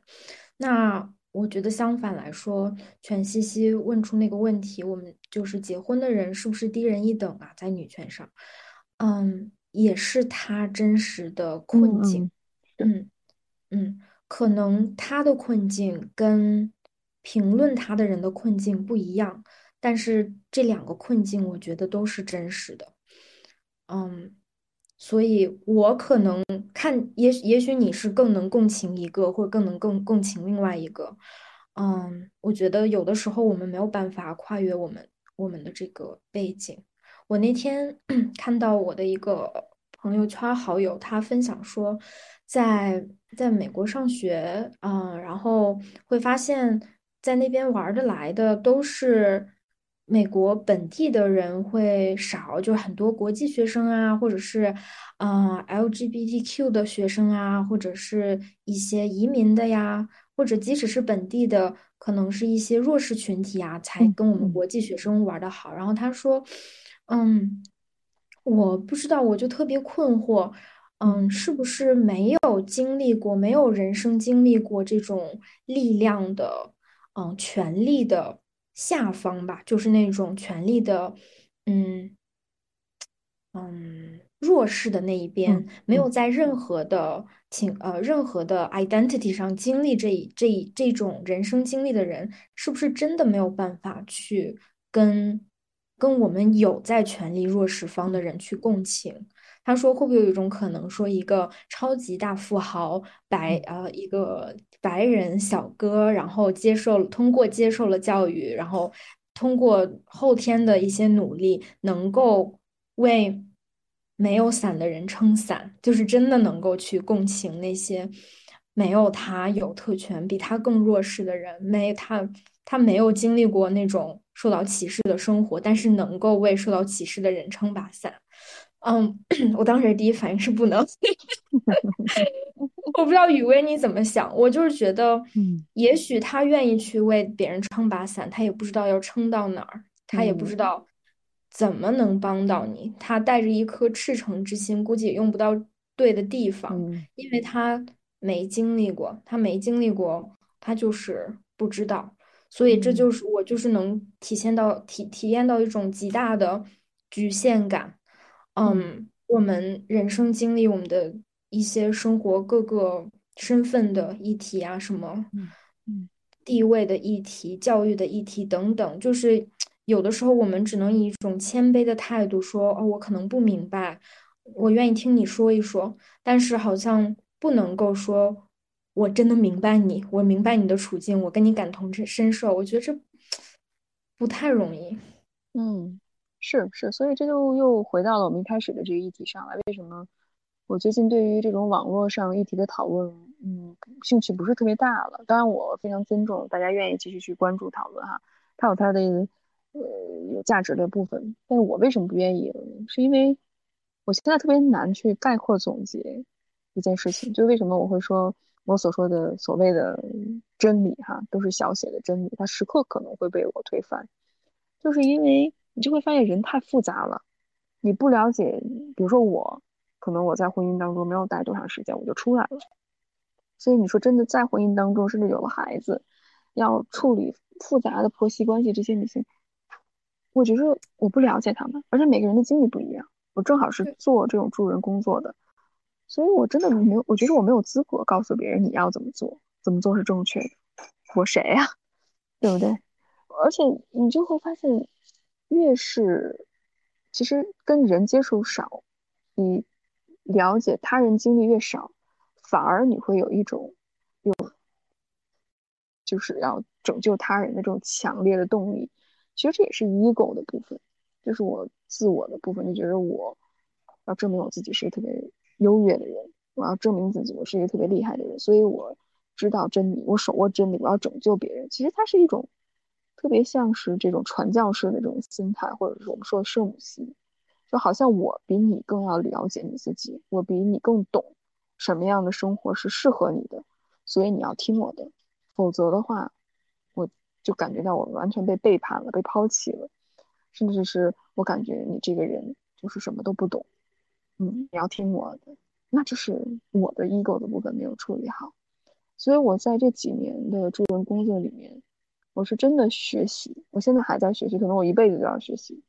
那我觉得相反来说，全西西问出那个问题，我们就是结婚的人是不是低人一等啊？在女权上，嗯，也是他真实的困境。嗯嗯，可能他的困境跟评论他的人的困境不一样，但是这两个困境我觉得都是真实的。嗯，所以我可能看，也也许你是更能共情一个，或者更能共共情另外一个。嗯，我觉得有的时候我们没有办法跨越我们我们的这个背景。我那天 看到我的一个朋友圈好友，他分享说，在在美国上学，嗯，然后会发现，在那边玩得来的都是美国本地的人会少，就很多国际学生啊，或者是嗯 LGBTQ 的学生啊，或者是一些移民的呀，或者即使是本地的，可能是一些弱势群体啊，才嗯跟我们嗯国际学生玩的好。然后他说。嗯，我不知道，我就特别困惑，嗯，嗯是不是没有经历过，没有人生经历过这种力量的，嗯，权力的下方吧，就是那种权力的，嗯。嗯，弱势的那一边嗯没有嗯在任何的情呃任何的 identity 上经历这一这一这种人生经历的人，是不是真的没有办法去跟跟我们有在权力弱势方的嗯人去共情？他说，会不会有一种可能，说一个超级大富豪白嗯呃一个白人小哥，然后接受通过接受了教育，然后通过后天的一些努力，能够为没有伞的人撑伞，就是真的能够去共情那些没有他有特权、比他更弱势的人，没他他没有经历过那种受到歧视的生活，但是能够为受到歧视的人撑把伞。嗯，我当时第一反应是不能。我不知道雨薇你怎么想，我就是觉得，嗯也许他愿意去为别人撑把伞，他也不知道要撑到哪儿，他也不知嗯道怎么能帮到你。他带着一颗赤诚之心，估计也用不到对的地方，嗯因为他没经历过，他没经历过，他就是不知道。所以这嗯就是我就是能体现到体体验到一种极大的局限感。嗯嗯，我们人生经历，我们的一些生活各个身份的议题啊，什么嗯嗯地位的议题、教育的议题等等，就是有的时候我们只能以一种谦卑的态度说：“哦，我可能不明白，我愿意听你说一说。”但是好像不能够说我真的明白你，我明白你的处境，我跟你感同身身受。我觉得这不太容易。嗯，是是，所以这就又回到了我们一开始的这个议题上来。为什么我最近对于这种网络上议题的讨论，嗯，兴趣不是特别大了？当然，我非常尊重大家愿意继续去关注讨论哈，它有它的呃有价值的部分。但是我为什么不愿意？是因为我现在特别难去概括总结一件事情，就为什么我会说我所说的所谓的真理哈，都是小写的真理，它时刻可能会被我推翻。就是因为你就会发现人太复杂了，你不了解，比如说我，可能我在婚姻当中没有待多长时间我就出来了，所以你说真的在婚姻当中，甚至有了孩子，要处理复杂的婆媳关系，这些女性，我觉得我不了解他们，而且每个人的经历不一样，我正好是做这种助人工作的，所以我真的没有，我觉得我没有资格告诉别人你要怎么做，怎么做是正确的，我谁呀、对不对？而且你就会发现，越是其实跟人接触少，你了解他人经历越少，反而你会有一种有就是要拯救他人的这种强烈的动力。其实这也是 ego 的部分，就是我自我的部分，就觉得我要证明我自己是一个特别优越的人，我要证明自己我是一个特别厉害的人，所以我知道真理，我手握真理，我要拯救别人。其实它是一种特别像是这种传教士的这种心态，或者是我们说的圣母心，就好像我比你更要了解你自己，我比你更懂什么样的生活是适合你的，所以你要听我的，否则的话，我就感觉到我完全被背叛了，被抛弃了，甚至是我感觉你这个人就是什么都不懂，嗯，你要听我的，那就是我的 ego 的部分没有处理好，所以我在这几年的助人工作里面，我是真的学习，我现在还在学习，可能我一辈子都要学习。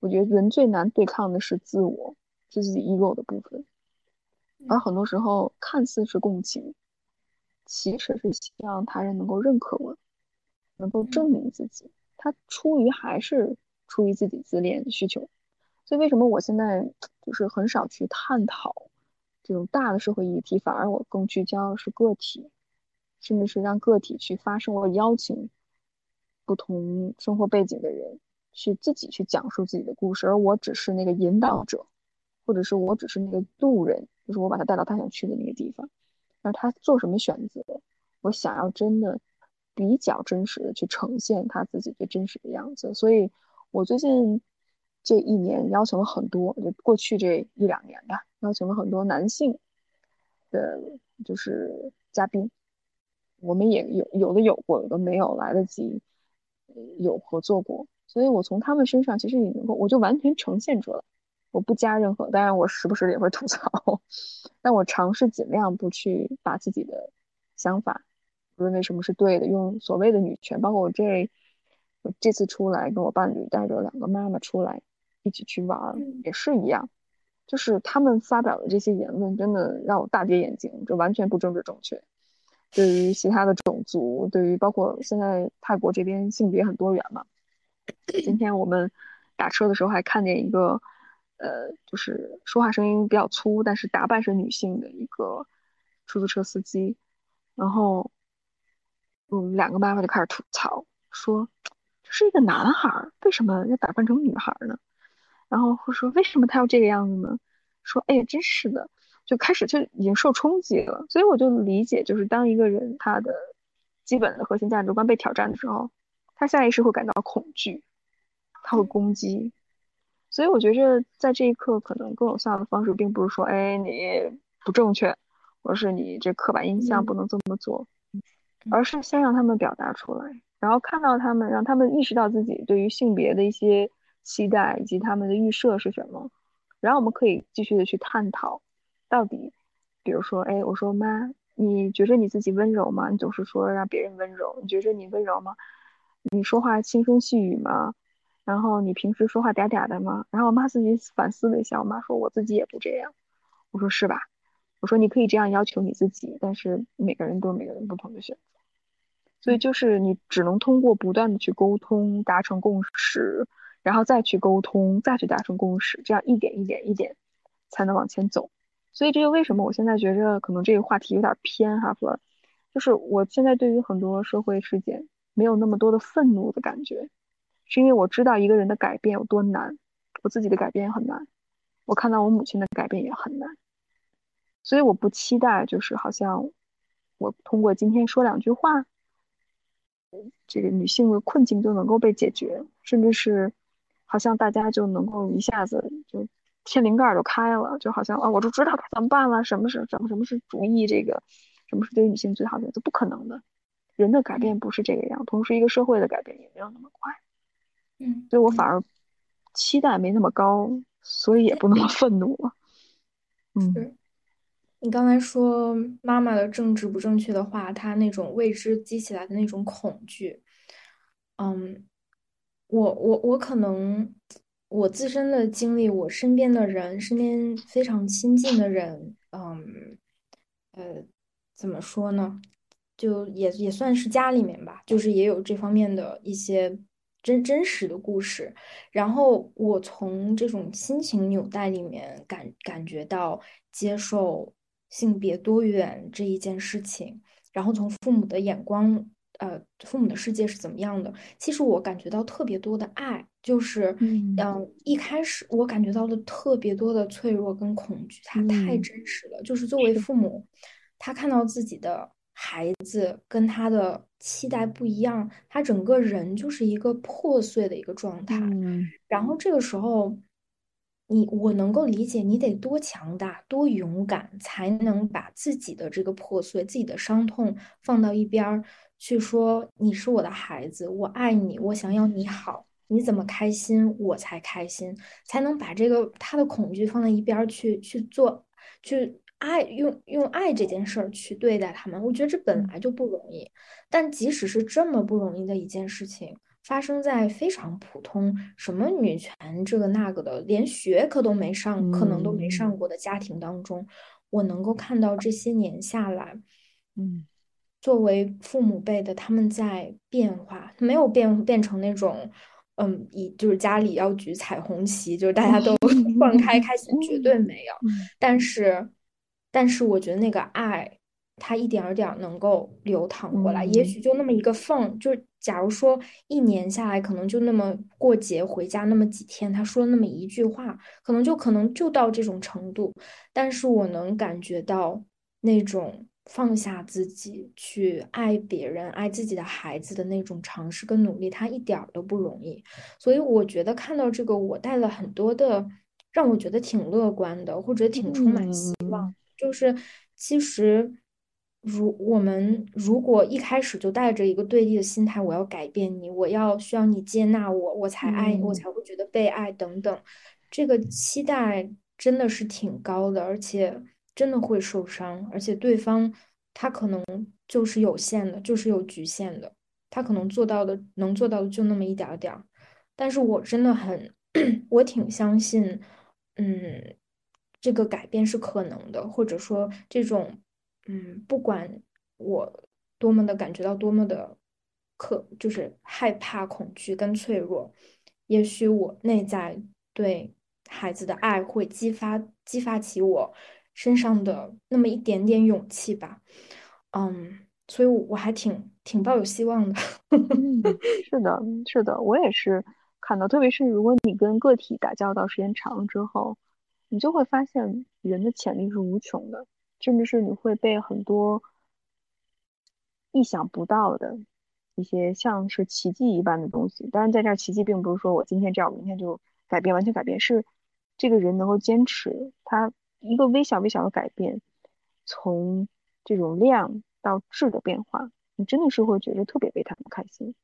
我觉得人最难对抗的是自我，是自己 ego 的部分，而很多时候看似是共情，其实是希望他人能够认可我，能够证明自己。他出于还是出于自己自恋的需求，所以为什么我现在就是很少去探讨这种大的社会议题，反而我更聚焦的是个体，甚至是让个体去发声，我邀请不同生活背景的人去自己去讲述自己的故事，而我只是那个引导者。或者是我只是那个路人，就是我把他带到他想去的那个地方，而他做什么选择，我想要真的比较真实的去呈现他自己最真实的样子。所以，我最近这一年邀请了很多，就过去这一两年吧，邀请了很多男性的，就是嘉宾。我们也有有的有过，有的没有来得及有合作过。所以我从他们身上其实也能够，我就完全呈现出来，我不加任何，当然我时不时的也会吐槽，但我尝试尽量不去把自己的想法，不认为什么是对的，用所谓的女权，包括我这我这次出来跟我伴侣带着两个妈妈出来一起去玩，也是一样，就是他们发表的这些言论真的让我大跌眼镜，这完全不政治正确。对于其他的种族，对于包括现在泰国这边性别很多元嘛。今天我们打车的时候还看见一个，呃，就是说话声音比较粗，但是打扮是女性的一个出租车司机。然后，我们，两个妈妈就开始吐槽，说这是一个男孩，为什么要打扮成女孩呢？然后会说为什么他要这个样子呢？说哎呀，真是的，就开始就已经受冲击了。所以我就理解，就是当一个人他的基本的核心价值观被挑战的时候。他下意识会感到恐惧，他会攻击，所以我觉着在这一刻，可能更有效的方式，并不是说，哎，你不正确，而是你这刻板印象不能这么做，而是先让他们表达出来，然后看到他们，让他们意识到自己对于性别的一些期待以及他们的预设是什么，然后我们可以继续的去探讨，到底，比如说，哎，我说妈，你觉着你自己温柔吗？你总是说让别人温柔，你觉着你温柔吗？你说话轻声细语吗？然后你平时说话嗲嗲的吗？然后我妈自己反思了一下，我妈说我自己也不这样。我说是吧？我说你可以这样要求你自己，但是每个人都有每个人不同的选择。所以就是你只能通过不断的去沟通，达成共识，然后再去沟通，再去达成共识，这样一点一点一点才能往前走。所以这就为什么我现在觉着可能这个话题有点偏哈，弗就是我现在对于很多社会事件。没有那么多的愤怒的感觉，是因为我知道一个人的改变有多难，我自己的改变也很难，我看到我母亲的改变也很难，所以我不期待就是好像我通过今天说两句话，这个女性的困境就能够被解决，甚至是好像大家就能够一下子天灵盖都开了，就好像啊我就知道该怎么办了，什么是什么什么是主义，这个什么是对女性最好的，这不可能的。人的改变不是这个样，同时一个社会的改变也没有那么快，嗯，所以我反而期待没那么高，所以也不那么愤怒了。嗯，你刚才说妈妈的政治不正确的话，她那种未知激起来的那种恐惧，嗯，我我我可能我自身的经历，我身边的人，身边非常亲近的人，嗯，呃，怎么说呢？就也也算是家里面吧，就是也有这方面的一些真真实的故事。然后我从这种亲情纽带里面感感觉到接受性别多元这一件事情，然后从父母的眼光，呃，父母的世界是怎么样的？其实我感觉到特别多的爱，就是嗯，一开始我感觉到的特别多的脆弱跟恐惧，它太真实了。就是作为父母，他看到自己的。孩子跟他的期待不一样，他整个人就是一个破碎的一个状态。然后这个时候，你我能够理解，你得多强大、多勇敢，才能把自己的这个破碎、自己的伤痛放到一边儿去说：“你是我的孩子，我爱你，我想要你好，你怎么开心我才开心。”才能把这个他的恐惧放在一边儿去去做去。爱用用爱这件事儿去对待他们，我觉得这本来就不容易。但即使是这么不容易的一件事情，发生在非常普通、什么女权这个那个的，连学科都没上，可能都没上过的家庭当中，我能够看到这些年下来，嗯，作为父母辈的他们在变化，没有变变成那种，嗯，以就是家里要举彩虹旗，就是大家都放开开心，绝对没有。但是。但是我觉得那个爱，它一点儿点儿能够流淌过来，也许就那么一个缝，就假如说一年下来，可能就那么过节回家那么几天，他说那么一句话，可能就可能就到这种程度。但是我能感觉到那种放下自己去爱别人、爱自己的孩子的那种尝试跟努力，他一点儿都不容易。所以我觉得看到这个，我带了很多的，让我觉得挺乐观的，或者挺充满希望。就是其实。如我们如果一开始就带着一个对立的心态，我要改变你，我要需要你接纳我，我才爱你，我才会觉得被爱等等，这个期待真的是挺高的，而且真的会受伤，而且对方他可能就是有限的，就是有局限的，他可能做到的能做到的就那么一点点儿，但是我真的很，我挺相信，嗯，这个改变是可能的，或者说这种。嗯，不管我多么的感觉到多么的可，就是害怕、恐惧跟脆弱，也许我内在对孩子的爱会激发激发起我身上的那么一点点勇气吧。嗯，所以我还挺挺抱有希望的。嗯，是的，是的，我也是看到，特别是如果你跟个体打交道时间长了之后，你就会发现人的潜力是无穷的。甚至是你会被很多意想不到的一些像是奇迹一般的东西。当然，在这儿奇迹并不是说我今天这样，明天就改变，完全改变，是这个人能够坚持他一个微小微小的改变，从这种量到质的变化，你真的是会觉得特别为他们开心。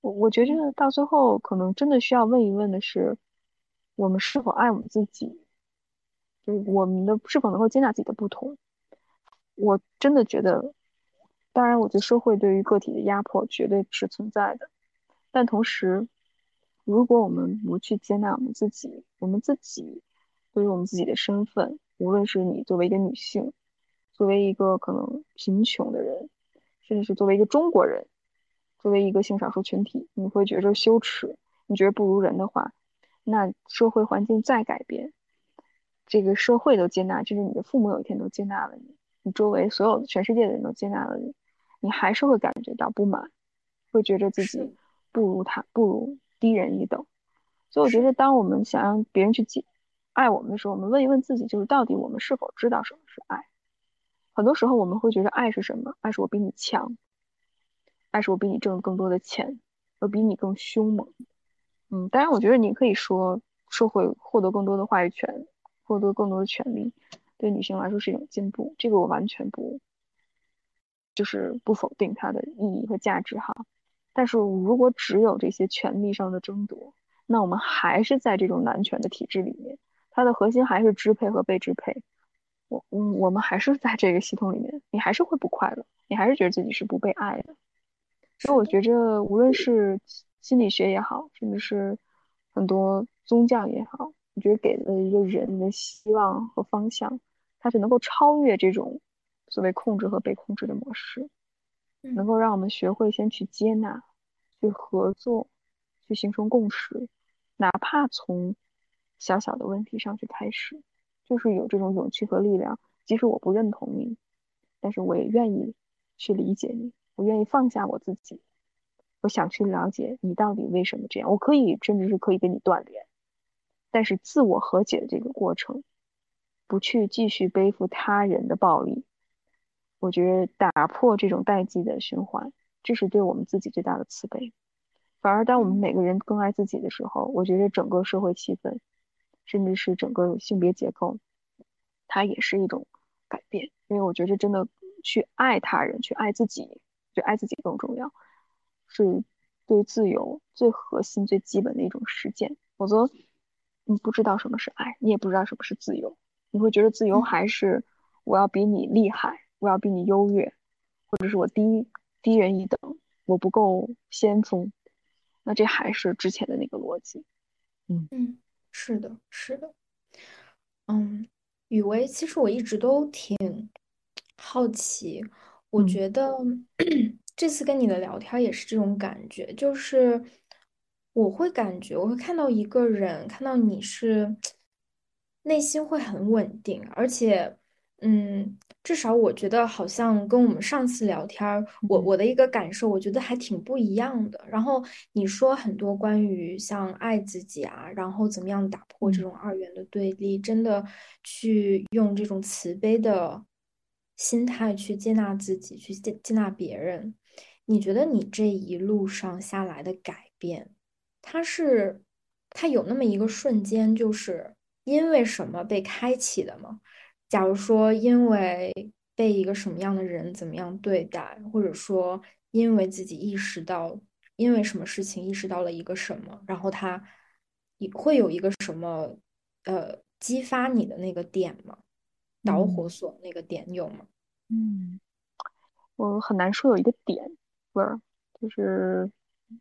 我我觉得到最后，可能真的需要问一问的是，我们是否爱我们自己？就是我们的是否能够接纳自己的不同？我真的觉得，当然，我觉得社会对于个体的压迫绝对是存在的。但同时，如果我们不去接纳我们自己，我们自己对于我们自己的身份，无论是你作为一个女性，作为一个可能贫穷的人，甚至是作为一个中国人，作为一个性少数群体，你会觉着羞耻，你觉得不如人的话，那社会环境再改变。这个社会都接纳，甚至你的父母有一天都接纳了你，你周围所有的全世界的人都接纳了你，你还是会感觉到不满，会觉着自己不如他，不如低人一等。所以我觉得，当我们想让别人去接爱我们的时候，我们问一问自己，就是到底我们是否知道什么是爱？很多时候我们会觉得爱是什么？爱是我比你强，爱是我比你挣更多的钱，我比你更凶猛。嗯，当然，我觉得你可以说社会获得更多的话语权。获得更多的权利，对女性来说是一种进步。这个我完全不，就是不否定它的意义和价值哈。但是如果只有这些权利上的争夺，那我们还是在这种男权的体制里面，它的核心还是支配和被支配。我嗯，我们还是在这个系统里面，你还是会不快乐，你还是觉得自己是不被爱的。所以我觉着，无论是心理学也好，甚至是很多宗教也好。我觉得给了一个人的希望和方向，它是能够超越这种所谓控制和被控制的模式，能够让我们学会先去接纳、去合作、去形成共识，哪怕从小小的问题上去开始，就是有这种勇气和力量。即使我不认同你，但是我也愿意去理解你，我愿意放下我自己，我想去了解你到底为什么这样。我可以甚至是可以跟你断联。但是自我和解的这个过程，不去继续背负他人的暴力，我觉得打破这种代际的循环，这是对我们自己最大的慈悲。反而当我们每个人更爱自己的时候，我觉得整个社会气氛，甚至是整个性别结构，它也是一种改变。因为我觉得真的去爱他人，去爱自己，就爱自己更重要，是对自由最核心、最基本的一种实践。否则。你不知道什么是爱，你也不知道什么是自由，你会觉得自由还是我要比你厉害，我要比你优越，或者是我低低人一等，我不够先锋，那这还是之前的那个逻辑。嗯嗯，是的，是的。嗯，雨薇，其实我一直都挺好奇，我觉得 这次跟你的聊天也是这种感觉，就是。我会感觉，我会看到一个人，看到你是内心会很稳定，而且嗯，至少我觉得好像跟我们上次聊天儿，我嗯我的一个感受，我觉得还挺不一样的。然后你说很多关于像爱自己啊，然后怎么样打破这嗯种二元的对立，真的去用这种慈悲的心态去接纳自己，去接接纳别人。你觉得你这一路上下来的改变？它是，它有那么一个瞬间，就是因为什么被开启的吗？假如说因为被一个什么样的人怎么样对待，或者说因为自己意识到，因为什么事情意识到了一个什么，然后他也会有一个什么呃激发你的那个点吗？导火嗯索那个点有吗？嗯，我很难说有一个点，不是，就是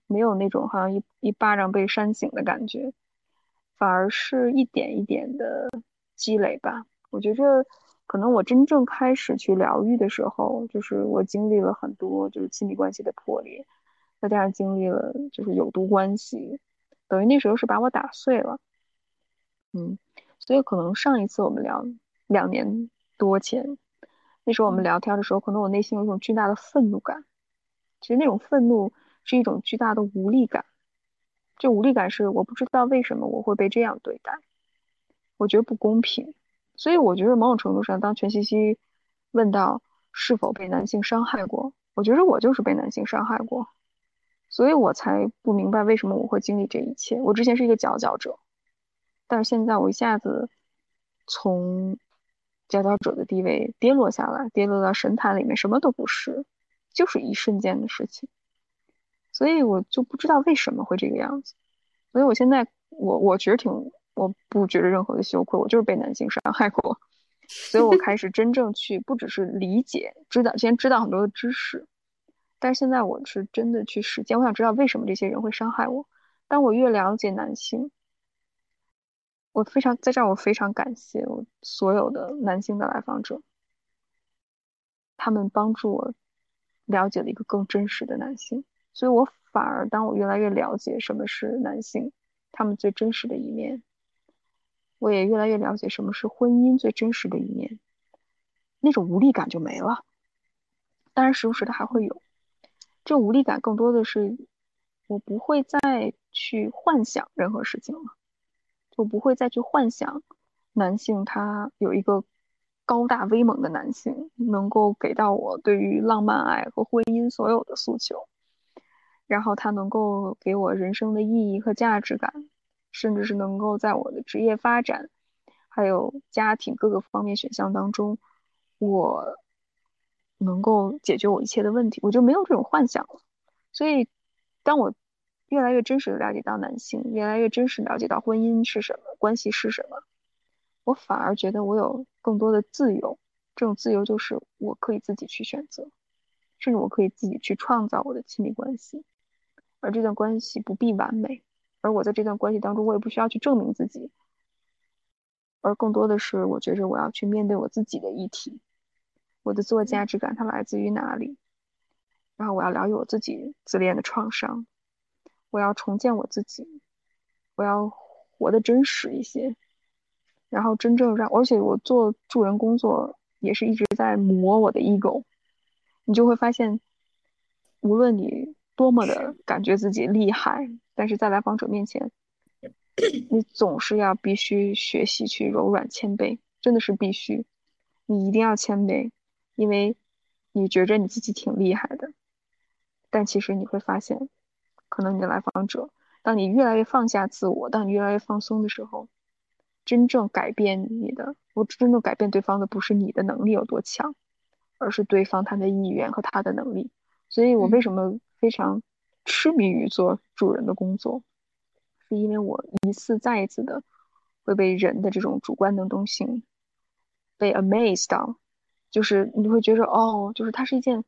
没有那种好像一一巴掌被扇醒的感觉，反而是一点一点的积累吧。我觉着可能我真正开始去疗愈的时候，就是我经历了很多就是亲密关系的破裂，再加上经历了就是有毒关系，等于那时候是把我打碎了。嗯，所以可能上一次我们聊两年多前，那时候我们嗯聊天的时候，可能我内心有一种巨大的愤怒感。其实那种愤怒是一种巨大的无力感，这无力感是我不知道为什么我会被这样对待，我觉得不公平。所以我觉得某种程度上，当全西西问到是否被男性伤害过，我觉得我就是被男性伤害过，所以我才不明白为什么我会经历这一切。我之前是一个佼佼者。但是现在我一下子从佼佼者的地位跌落下来，跌落到神坛里面，什么都不是，就是一瞬间的事情，所以我就不知道为什么会这个样子。所以我现在我我觉得挺，我不觉得任何的羞愧，我就是被男性伤害过，所以我开始真正去，不只是理解、知道，先知道很多的知识，但是现在我是真的去实践，我想知道为什么这些人会伤害我。当我越了解男性。我非常在这儿，我非常感谢我所有的男性的来访者，他们帮助我了解了一个更真实的男性，所以我反而当我越来越了解什么是男性，他们最真实的一面，我也越来越了解什么是婚姻最真实的一面，那种无力感就没了。当然，时不时的还会有，这无力感更多的是我不会再去幻想任何事情了。就不会再去幻想男性他有一个高大威猛的男性能够给到我对于浪漫爱和婚姻所有的诉求，然后他能够给我人生的意义和价值感，甚至是能够在我的职业发展还有家庭各个方面选项当中，我能够解决我一切的问题，我就没有这种幻想了。所以，当我越来越真实的了解到男性，越来越真实了解到婚姻是什么，关系是什么，我反而觉得我有更多的自由。这种自由就是我可以自己去选择，甚至我可以自己去创造我的亲密关系，而这段关系不必完美，而我在这段关系当中，我也不需要去证明自己，而更多的是我觉着我要去面对我自己的议题，我的自我价值感它来自于哪里，然后我要疗愈我自己自恋的创伤。我要重建我自己，我要活得真实一些，然后真正让，而且我做助人工作也是一直在磨我的 ego，你就会发现，无论你多么的感觉自己厉害，但是在来访者面前，你总是要必须学习去柔软谦卑，真的是必须，你一定要谦卑，因为你觉着你自己挺厉害的，但其实你会发现。可能你的来访者，当你越来越放下自我，当你越来越放松的时候，真正改变你的，我真正改变对方的不是你的能力有多强，而是对方他的意愿和他的能力。所以我为什么非常痴迷于做助人的工作，是因为我一次再一次的会被人的这种主观能动性被 amazed 到，就是你会觉得哦，就是它是一件，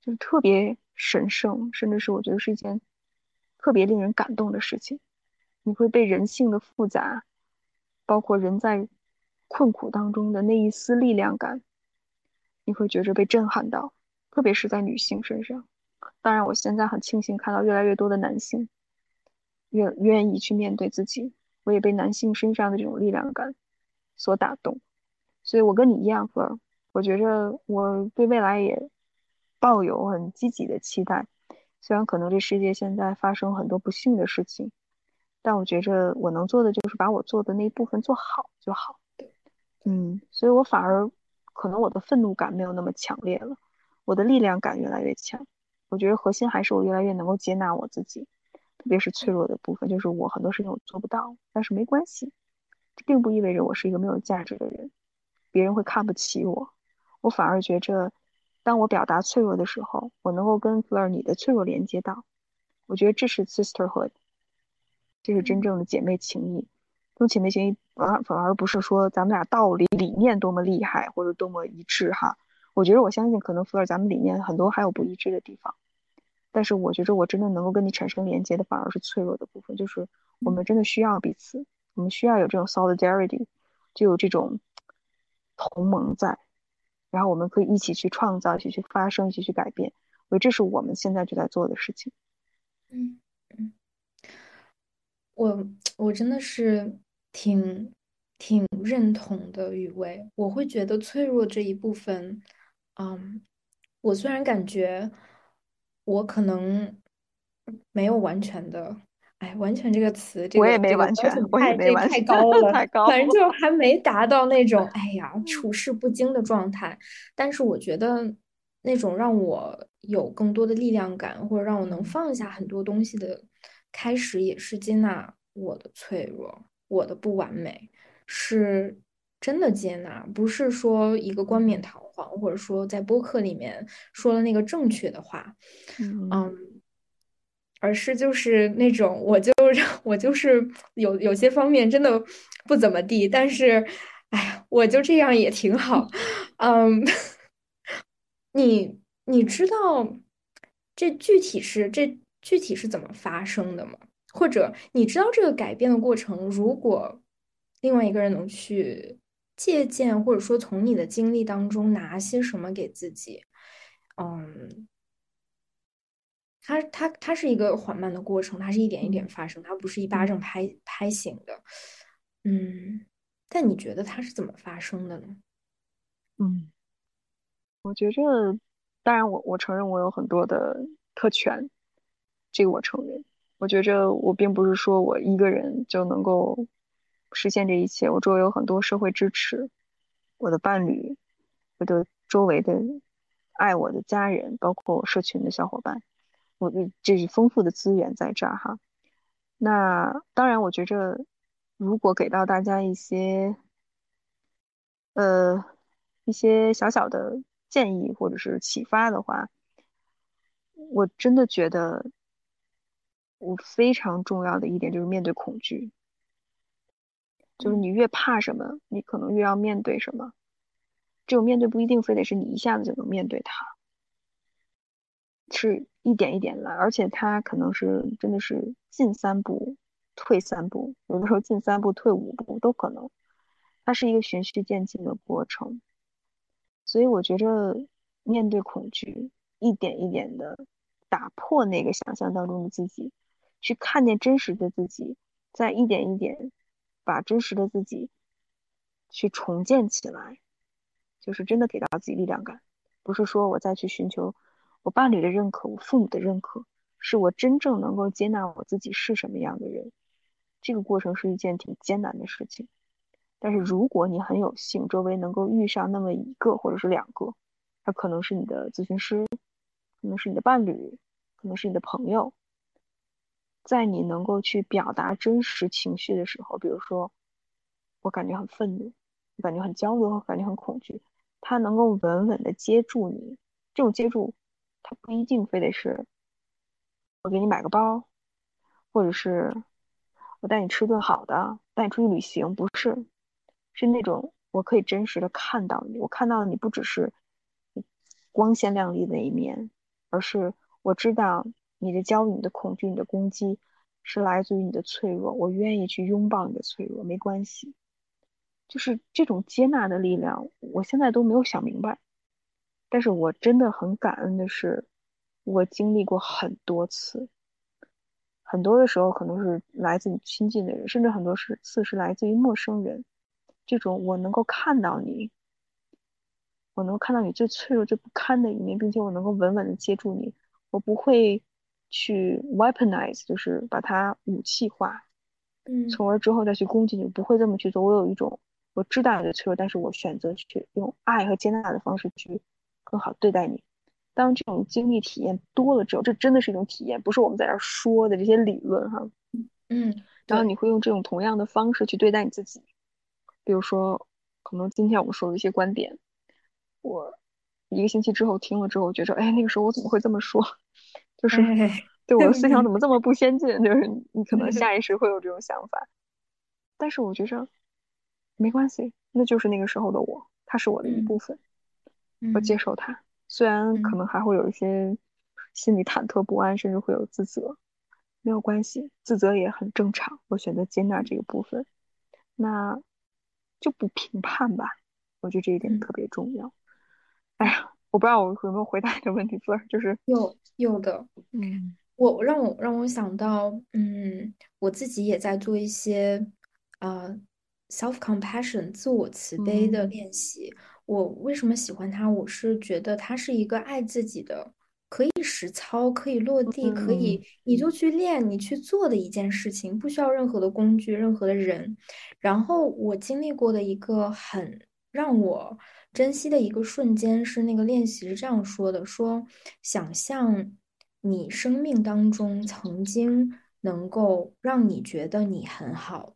就是特别。神圣，甚至是我觉得是一件特别令人感动的事情。你会被人性的复杂，包括人在困苦当中的那一丝力量感，你会觉着被震撼到，特别是在女性身上。当然，我现在很庆幸看到越来越多的男性愿愿意去面对自己，我也被男性身上的这种力量感所打动。所以我跟你一样，哥，我觉着我对未来也抱有很积极的期待。虽然可能这世界现在发生很多不幸的事情，但我觉着我能做的就是把我做的那一部分做好就好。嗯，所以我反而可能我的愤怒感没有那么强烈了，我的力量感越来越强。我觉得核心还是我越来越能够接纳我自己，特别是脆弱的部分，就是我很多事情我做不到，但是没关系，这并不意味着我是一个没有价值的人，别人会看不起我。我反而觉着，当我表达脆弱的时候，我能够跟 Fleur 你的脆弱连接到，我觉得这是 sisterhood，这是真正的姐妹情谊。这种姐妹情谊反反而不是说咱们俩道理理念多么厉害或者多么一致哈。我觉得我相信，可能福尔咱们理念很多还有不一致的地方，但是我觉得我真的能够跟你产生连接的，反而是脆弱的部分，就是我们真的需要彼此，我们需要有这种 solidarity，就有这种同盟在，然后我们可以一起去创造，一起去发生，一起去改变，我觉得这是我们现在就在做的事情。嗯嗯，我我真的是挺挺认同的，雨薇，我会觉得脆弱这一部分。嗯，我虽然感觉我可能没有完全的，哎，完全这个词，这我也个这个没完全，标准我也太这太没完全，高了，太高了。反正就还没达到那种 哎呀嗯处事不惊的状态。但是我觉得那种让我有更多的力量感，或者让我能嗯放下很多东西的开始，也是接纳我的脆弱，我的不完美。是真的接纳，不是说一个冠冕嗯堂皇，或者说在播客里面说了那个正确的话，嗯嗯，而是就是那种我就我就是有有些方面真的不怎么地，但是哎呀，我就这样也挺好，嗯，你你知道这具体是这具体是怎么发生的吗？或者你知道这个改变的过程，如果另外一个人能去借鉴，或者说从你的经历当中拿些什么给自己，嗯，它它它是一个缓慢的过程，它是一点一点嗯发生，它不是一巴掌嗯拍拍醒的，嗯，但你觉得它是怎么发生的呢？嗯，我觉着，当然我我承认我有很多的特权，这个我承认。我觉着我并不是说我一个人就能够实现这一切，我周围有很多社会支持，我的伴侣，我的周围的爱我的家人，包括我社群的小伙伴，我的这是丰富的资源在这儿哈。那当然，我觉着如果给到大家一些呃一些小小的建议或者是启发的话，我真的觉得我非常重要的一点就是面对恐惧，就是嗯你越怕什么，你可能越要面对什么。这种面对不一定非得是你一下子就能面对它，是一点一点来，而且它可能是真的是进三步退三步，有的时候进三步退五步都可能。它是一个循序渐进的过程。所以我觉着面对恐惧，一点一点的打破那个想象当中的自己，去看见真实的自己，再一点一点把真实的自己去重建起来，就是真的给到自己力量感，不是说我再去寻求我伴侣的认可，我父母的认可，是我真正能够接纳我自己是什么样的人。这个过程是一件挺艰难的事情。但是如果你很有幸，周围能够遇上那么一个或者是两个，他可能是你的咨询师，可能是你的伴侣，可能是你的朋友，在你能够去表达真实情绪的时候，比如说我感觉很愤怒，我感觉很焦虑，我感觉很恐惧，他能够稳稳的接住你。这种接住，他不一定非得是我给你买个包，或者是我带你吃顿好的，带你出去旅行，不是。是那种我可以真实的看到你，我看到你不只是光鲜亮丽的那一面，而是我知道你的焦虑、你的恐惧、你的攻击是来自于你的脆弱，我愿意去拥抱你的脆弱，没关系。就是这种接纳的力量，我现在都没有想明白。但是我真的很感恩的是，我经历过很多次，很多的时候可能是来自你亲近的人，甚至很多是次是来自于陌生人。这种我能够看到你，我能看到你最脆弱、最不堪的一面，并且我能够稳稳的接住你，我不会去 weaponize，就是把它武器化，嗯从而之后再去攻击你，不会这么去做。我有一种我知道你的脆弱，但是我选择去用爱和接纳的方式去更好对待你。当这种经历体验多了之后，这真的是一种体验，不是我们在这儿说的这些理论哈。嗯，然后你会用这种同样的方式去对待你自己，比如说，可能今天我们说的一些观点，我一个星期之后听了之后，我觉着，哎，那个时候我怎么会这么说？就是哎，对我的思想怎 么这么不先进？就是你可能下 意识会有这种想法，但是我觉着没关系，那就是那个时候的我，它是我的一嗯部分，我嗯接受它，虽然可嗯能还会有一些心里忐忑不安，甚至会有自责，没有关系，自责也很正常。我选择接纳这个部分，那就不评判吧。我觉得这一点嗯特别重要。哎呀，我不知道我有没有回答你的问题，就是，有有的，嗯我让我让我想到，嗯，我自己也在做一些呃 self compassion 自我慈悲的嗯练习。我为什么喜欢它？我是觉得它是一个爱自己的，可以实操、可以落地、可嗯以你就去练、你去做的一件事情，不需要任何的工具、任何的人。然后我经历过的一个很让我珍惜的一个瞬间是那个练习是这样说的：说想象你生命当中曾经能够让你觉得你很好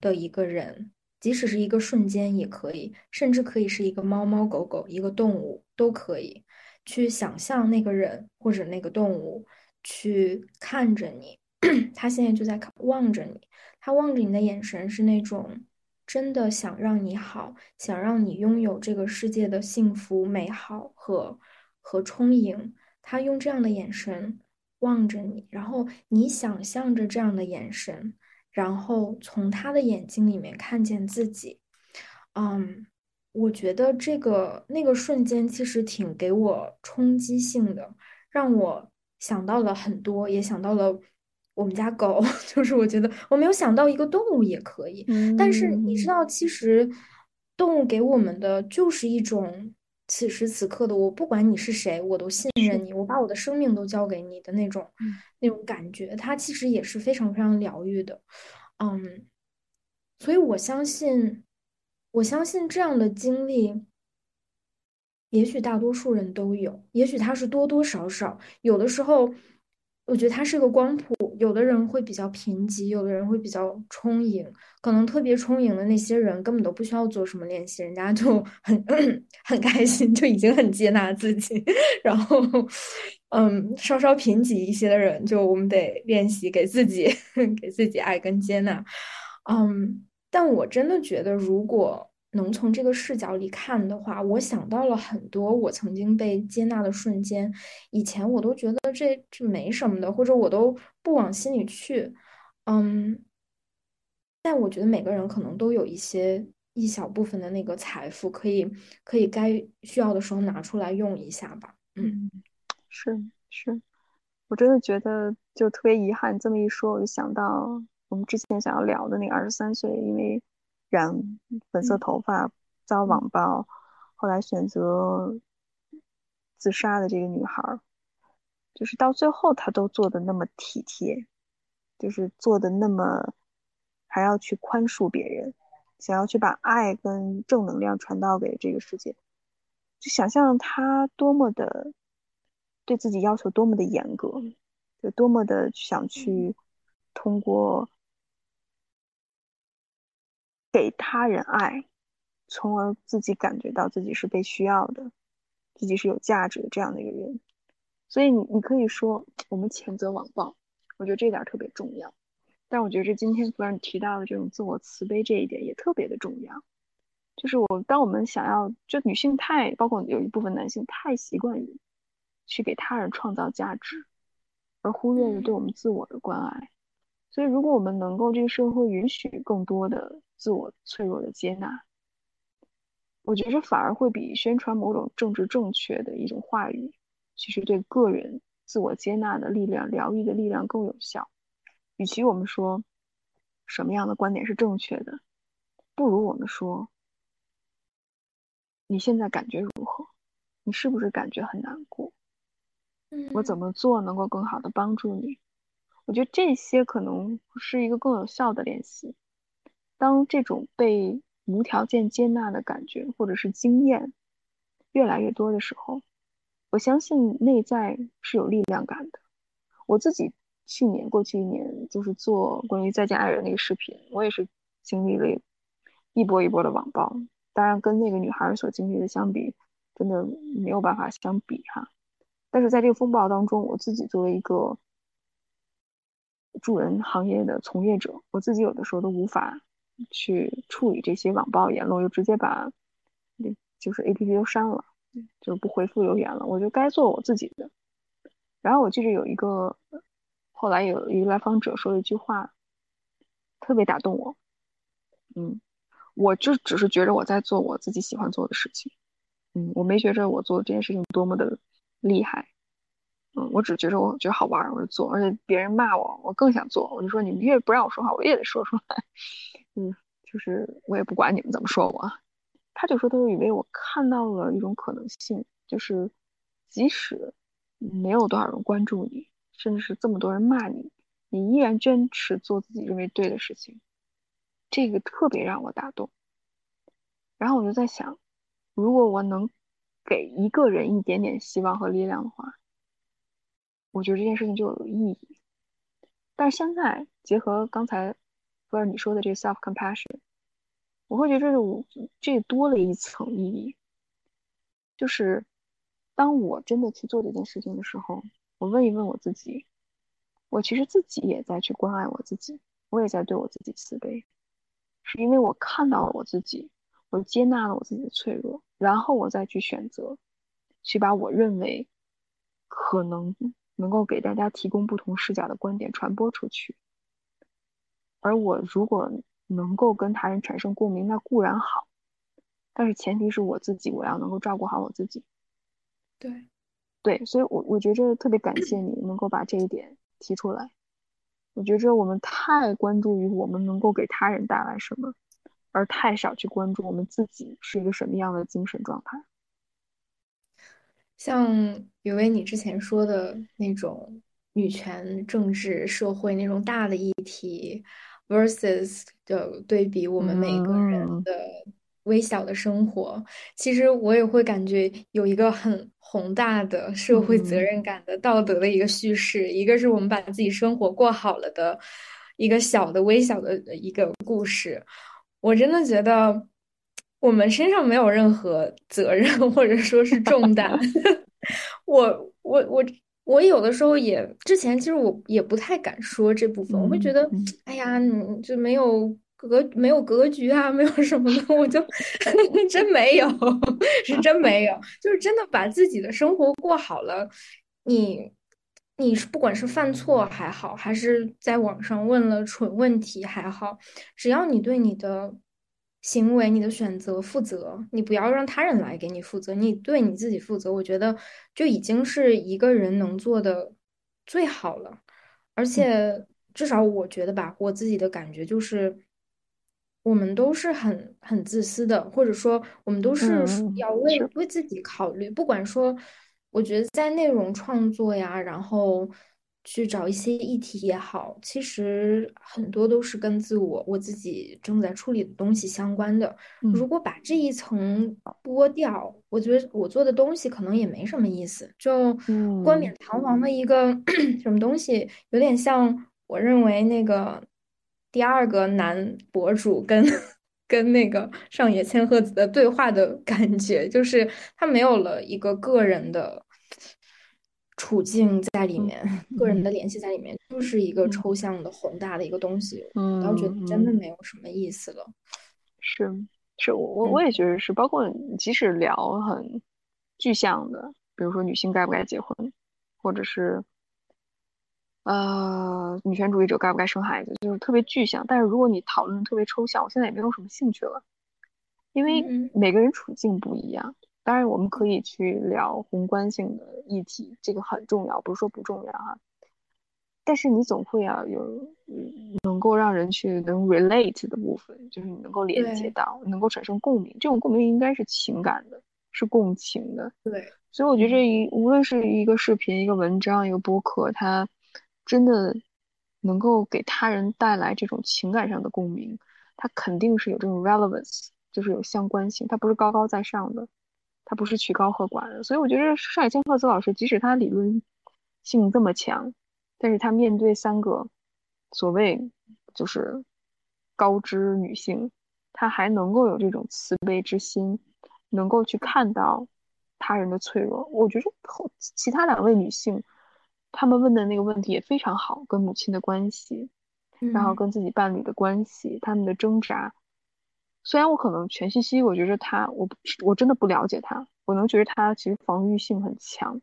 的一个人，即使是一个瞬间也可以，甚至可以是一个猫猫狗狗、一个动物都可以。去想象那个人或者那个动物去看着你，他现在就在看望着你。他望着你的眼神是那种真的想让你好，想让你拥有这个世界的幸福、美好和和充盈。他用这样的眼神望着你，然后你想象着这样的眼神，然后从他的眼睛里面看见自己。嗯，我觉得这个那个瞬间其实挺给我冲击性的，让我想到了很多，也想到了我们家狗。就是我觉得我没有想到一个动物也可以，但是你知嗯道，其实动物给我们的就是一种此时此刻的我，不管你是谁，我都信任你，我把我的生命都交给你的那种嗯那种感觉，它其实也是非常非常疗愈的。嗯，所以我相信，我相信这样的经历，也许大多数人都有，也许他是多多少少，有的时候，我觉得它是个光谱，有的人会比较贫瘠，有的人会比较充盈，可能特别充盈的那些人根本都不需要做什么练习，人家就很 很开心，就已经很接纳自己，然后。嗯，稍稍贫瘠一些的人，就我们得练习给自己 给自己爱跟接纳。嗯，但我真的觉得，如果能从这个视角里看的话，我想到了很多我曾经被接纳的瞬间。以前我都觉得这这没什么的，或者我都不往心里去。嗯，但我觉得每个人可能都有一些一小部分的那个财富，可以可以该需要的时候拿出来用一下吧。嗯，是是，我真的觉得就特别遗憾。这么一说，我就想到我们之前想要聊的那个二十三岁，因为染粉色嗯。头发遭嗯。网暴，后来选择自杀的这个女孩儿，就是到最后她都做的那么体贴，就是做的那么还要去宽恕别人，想要去把爱跟正能量传到给这个世界。就想象她多么的对自己要求多么的严格，就多么的想去通过给他人爱，从而自己感觉到自己是被需要的，自己是有价值的这样的一个人。所以你你可以说我们谴责网暴，我觉得这点儿特别重要。但我觉得这今天弗兰提到的这种自我慈悲这一点也特别的重要。就是我当我们想要，就女性太，包括有一部分男性太习惯于去给他人创造价值，而忽略了对我们自我的关爱。所以，如果我们能够这个社会允许更多的自我脆弱的接纳，我觉着反而会比宣传某种政治正确的一种话语，其实对个人自我接纳的力量、疗愈的力量更有效。与其我们说什么样的观点是正确的，不如我们说你现在感觉如何？你是不是感觉很难过？我怎嗯么做能够更好的帮助你？我觉得这些可能是一个更有效的练习。当这种被无条件接纳的感觉或者是经验越来越多的时候，我相信内在是有力量感的。我自己去年过去一年就是做关于再见爱人那个视频，我也是经历了一波一波的网暴，当然跟那个女孩所经历的相比，真的没有办法相比哈。但是在这个风暴当中，我自己作为一个助人行业的从业者，我自己有的时候都无法去处理这些网暴言论，我就直接把就是 A P P 都删了，就是不回复留言了，我就该做我自己的。然后我记得有一个，后来有一个来访者说了一句话，特别打动我。嗯，我就只是觉着我在做我自己喜欢做的事情。嗯，我没觉着我做这件事情多么的厉害。嗯，我只觉得我觉得好玩，我就做。而且别人骂我，我更想做。我就说你们越不让我说话，我也得说出来。嗯，就是我也不管你们怎么说我。他就说，他就以为我看到了一种可能性，就是即使没有多少人关注你，甚至是这么多人骂你，你依然坚持做自己认为对的事情，这个特别让我打动。然后我就在想，如果我能给一个人一点点希望和力量的话，我觉得这件事情就有意义。但是现在结合刚才不是你说的这个 self compassion，我会觉得这这多了一层意义，就是当我真的去做这件事情的时候，我问一问我自己，我其实自己也在去关爱我自己，我也在对我自己慈悲，是因为我看到了我自己，我接纳了我自己的脆弱，然后我再去选择，去把我认为可能能够给大家提供不同视角的观点传播出去。而我如果能够跟他人产生共鸣，那固然好，但是前提是我自己，我要能够照顾好我自己。对，对，所以我我觉着特别感谢你能够把这一点提出来。我觉着我们太关注于我们能够给他人带来什么，而太少去关注我们自己是一个什么样的精神状态。像有为你之前说的那种女权、政治、社会那种大的议题，versus 的对比，我们每个人嗯。的微小的生活，其实我也会感觉有一个很宏大的社会责嗯。任感的道德的一个叙事，一个是我们把自己生活过好了的一个小的微小的一个故事。我真的觉得我们身上没有任何责任或者说是重担。我我我我有的时候也之前其实我也不太敢说这部分，我会觉得，哎呀，你就没有格没有格局啊，没有什么的，我就 真没有，是真没有，就是真的把自己的生活过好了，你。你是不管是犯错还好，还是在网上问了蠢问题还好，只要你对你的行为、你的选择负责，你不要让他人来给你负责，你对你自己负责，我觉得就已经是一个人能做的最好了。而且至少我觉得吧，我自己的感觉就是，我们都是很很自私的，或者说我们都是嗯，要为是，为自己考虑，不管说。我觉得在内容创作呀，然后去找一些议题也好，其实很多都是跟自我我自己正在处理的东西相关的。嗯如果把这一层剥掉，我觉得我做的东西可能也没什么意思，就冠冕嗯堂皇的一个 什么东西，有点像我认为那个第二个男博主跟。跟那个上野千鹤子的对话的感觉，就是他没有了一个个人的处境在里嗯面，嗯嗯个人的联系在里面，就是一个嗯抽象的宏大的一个东西。我倒觉得真的嗯嗯，没有什么意思了。是是，我我我嗯也觉得是，包括即使聊很具象的，比如说女性该不该结婚，或者是呃女权主义者该不该生孩子，就是特别具象。但是如果你讨论特别抽象，我现在也没有什么兴趣了，因为嗯每个人处境不一样。当然，我们可以去聊宏观性的议题，这个很重要，不是说不重要哈。但是你总会要有能够让人去能 relate 的部分，就是你能够连接到，能够产生共鸣。这种共鸣应该是情感的，是共情的。对，所以我觉得这一无论是一个视频、一个文章、一个播客，它真的能够给他人带来这种情感上的共鸣，它肯定是有这种 relevance，就是有相关性，它不是高高在上的，它不是曲高和寡的。所以我觉得上海千鹤子老师，即使他理论性这么强，但是他面对三个所谓就是高知女性，他还能够有这种慈悲之心，能够去看到他人的脆弱。我觉得后其他两位女性，她们问的那个问题也非常好，跟母亲的关系，然后跟自己伴侣的关系，他们的挣扎。虽然我可能全信息，我觉得他，我我真的不了解他，我能觉得他其实防御性很强，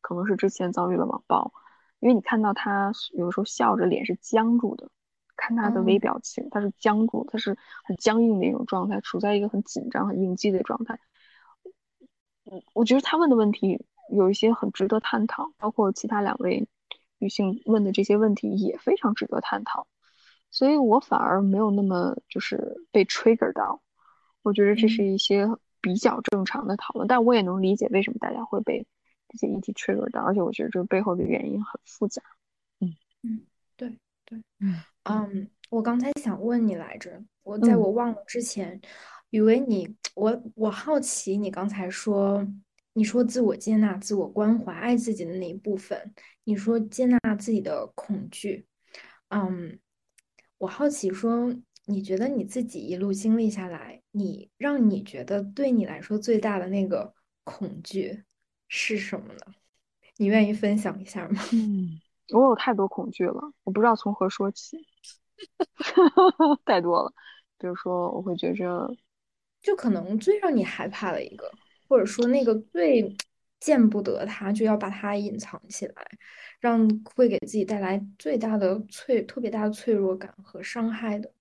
可能是之前遭遇了网暴，因为你看到他有的时候笑着，脸是僵住的，看他的微表情，他是僵住，他是很僵硬的一种状态，处在一个很紧张、很应激的状态。嗯，我觉得他问的问题有一些很值得探讨，包括其他两位女性问的这些问题也非常值得探讨。所以我反而没有那么就是被 trigger 到，我觉得这是一些比较正常的讨论，但我也能理解为什么大家会被这些议题 trigger 到，而且我觉得这背后的原因很复杂。嗯。嗯，对对，嗯。嗯，我刚才想问你来着，我在我忘了之前，以为你我我好奇你刚才说，你说自我接纳、自我关怀、爱自己的那一部分，你说接纳自己的恐惧，嗯。我好奇说，你觉得你自己一路经历下来，你让你觉得对你来说最大的那个恐惧是什么呢？你愿意分享一下吗？嗯，我有太多恐惧了，我不知道从何说起，太多了。比如说，我会觉着，就可能最让你害怕的一个，或者说那个最见不得它，就要把它隐藏起来。让会给自己带来最大的脆、特别大的脆弱感和伤害的，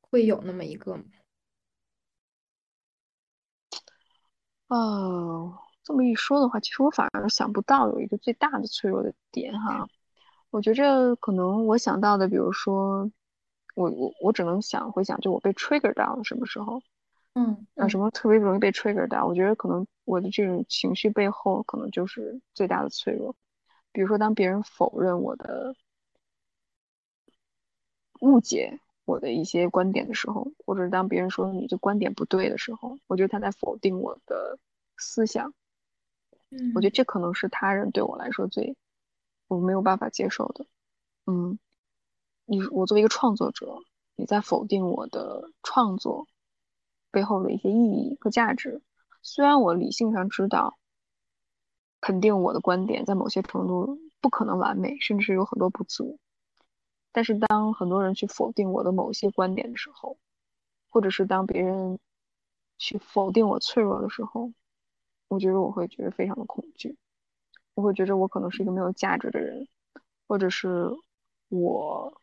会有那么一个吗？哦，这么一说的话，其实我反而想不到有一个最大的脆弱的点哈。我觉着可能我想到的，比如说，我我我只能想回想，就我被 trigger 到了什么时候？嗯，啊，什么特别容易被 trigger 到？我觉得可能我的这种情绪背后，可能就是最大的脆弱。比如说，当别人否认我的、误解我的一些观点的时候，或者是当别人说你的观点不对的时候，我觉得他在否定我的思想。嗯，我觉得这可能是他人对我来说最我没有办法接受的。嗯，你我作为一个创作者，你在否定我的创作背后的一些意义和价值。虽然我理性上知道。肯定我的观点在某些程度不可能完美，甚至是有很多不足。但是当很多人去否定我的某些观点的时候，或者是当别人去否定我脆弱的时候，我觉得我会觉得非常的恐惧。我会觉得我可能是一个没有价值的人，或者是我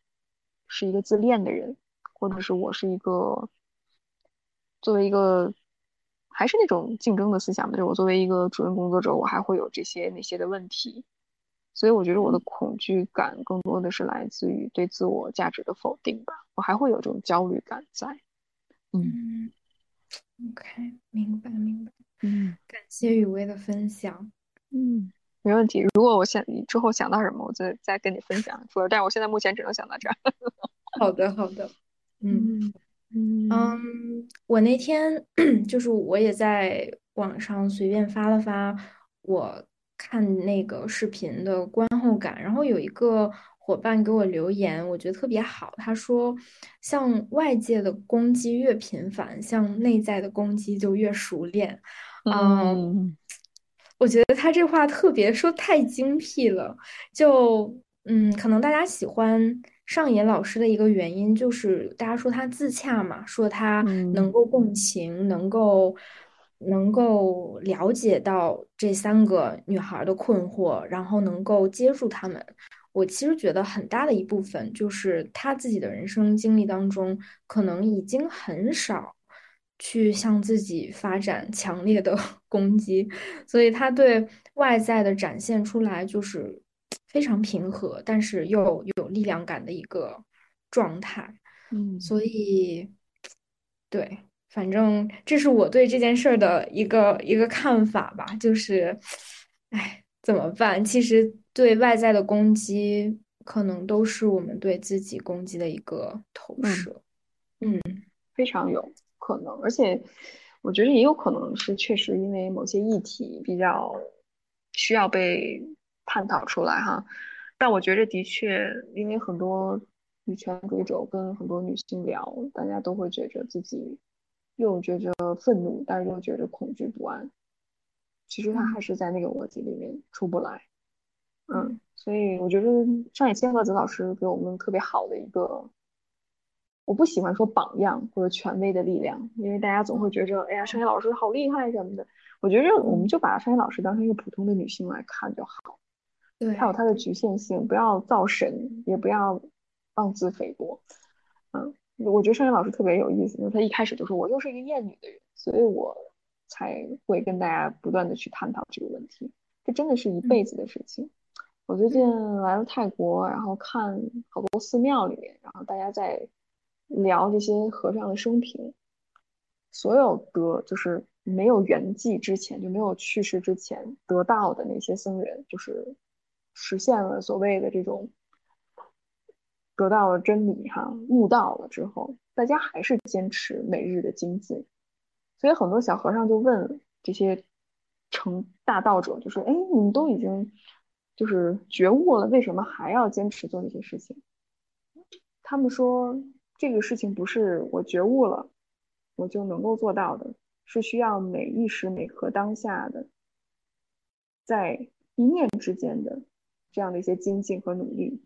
是一个自恋的人，或者是我是一个作为一个。还是那种竞争的思想就是我作为一个主任工作者，我还会有这些那些的问题，所以我觉得我的恐惧感更多的是来自于对自我价值的否定吧。我还会有这种焦虑感在。嗯，OK，明白明白。嗯，感谢雨薇的分享。嗯，没问题。如果我想你之后想到什么，我再再跟你分享。说，但是我现在目前只能想到这儿。好的，好的。嗯。嗯，我那天 就是我也在网上随便发了发我看那个视频的观后感，然后有一个伙伴给我留言，我觉得特别好。他说，像外界的攻击越频繁，像内在的攻击就越熟练。嗯，我觉得他这话特别说太精辟了。就嗯，可能大家喜欢。上野老师的一个原因就是，大家说他自洽嘛，说他能够共情，能够能够了解到这三个女孩的困惑，然后能够接住他们。我其实觉得很大的一部分就是他自己的人生经历当中，可能已经很少去向自己发展强烈的 攻击，所以他对外在的展现出来就是。非常平和，但是又有力量感的一个状态。嗯，所以，对，反正这是我对这件事儿的一个一个看法吧。就是，哎，怎么办？其实对外在的攻击，可能都是我们对自己攻击的一个投射。嗯，非常有可能，而且我觉得也有可能是确实因为某些议题比较需要被探讨出来哈。但我觉得的确，因为很多。女权主义者跟很多女性聊，大家都会觉着自己又觉着愤怒，但是又觉着恐惧不安。其实他还是在那个逻辑里面出不来。嗯，所以我觉得上野千鹤子老师给我们特别好的一个，我不喜欢说榜样或者权威的力量，因为大家总会觉着，哎呀，山野老师好厉害什么的。我觉着我们就把山野老师当成一个普通的女性来看就好。对，它有它的局限性，不要造神，也不要。妄自菲薄，嗯，我觉得尚野老师特别有意思，因为他一开始就说我就是一个厌女的人，所以我才会跟大家不断的去探讨这个问题。这真的是一辈子的事情。我最近来了泰国，然后看好多寺庙里面，然后大家在聊这些和尚的生平，所有得就是没有圆寂之前，就没有去世之前得到的那些僧人，就是实现了所谓的这种。得到了真理，哈，悟道了之后，大家还是坚持每日的精进，所以很多小和尚就问这些成大道者，就说：“哎，你们都已经就是觉悟了，为什么还要坚持做那些事情？”他们说：“这个事情不是我觉悟了我就能够做到的，是需要每一时每刻当下的，在一念之间的这样的一些精进和努力。”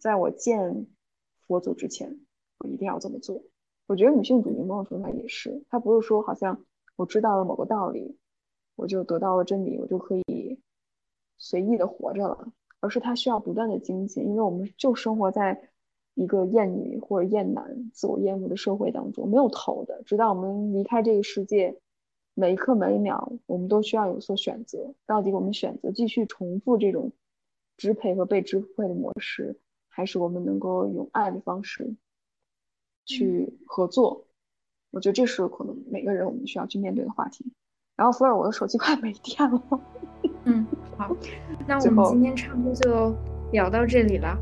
在我见佛祖之前，我一定要这么做。我觉得女性主义某种程度上也是，她不是说好像我知道了某个道理，我就得到了真理，我就可以随意的活着了，而是她需要不断的精进，因为我们就生活在一个厌女或者厌男、自我厌恶的社会当中，没有头的。直到我们离开这个世界，每一刻每一秒，我们都需要有所选择。到底我们选择继续重复这种支配和被支配的模式？还是我们能够用爱的方式去合作，我觉得这是可能每个人我们需要去面对的话题。然后，福尔，我的手机快没电了。嗯，好，那我们今天差不多就聊到这里了。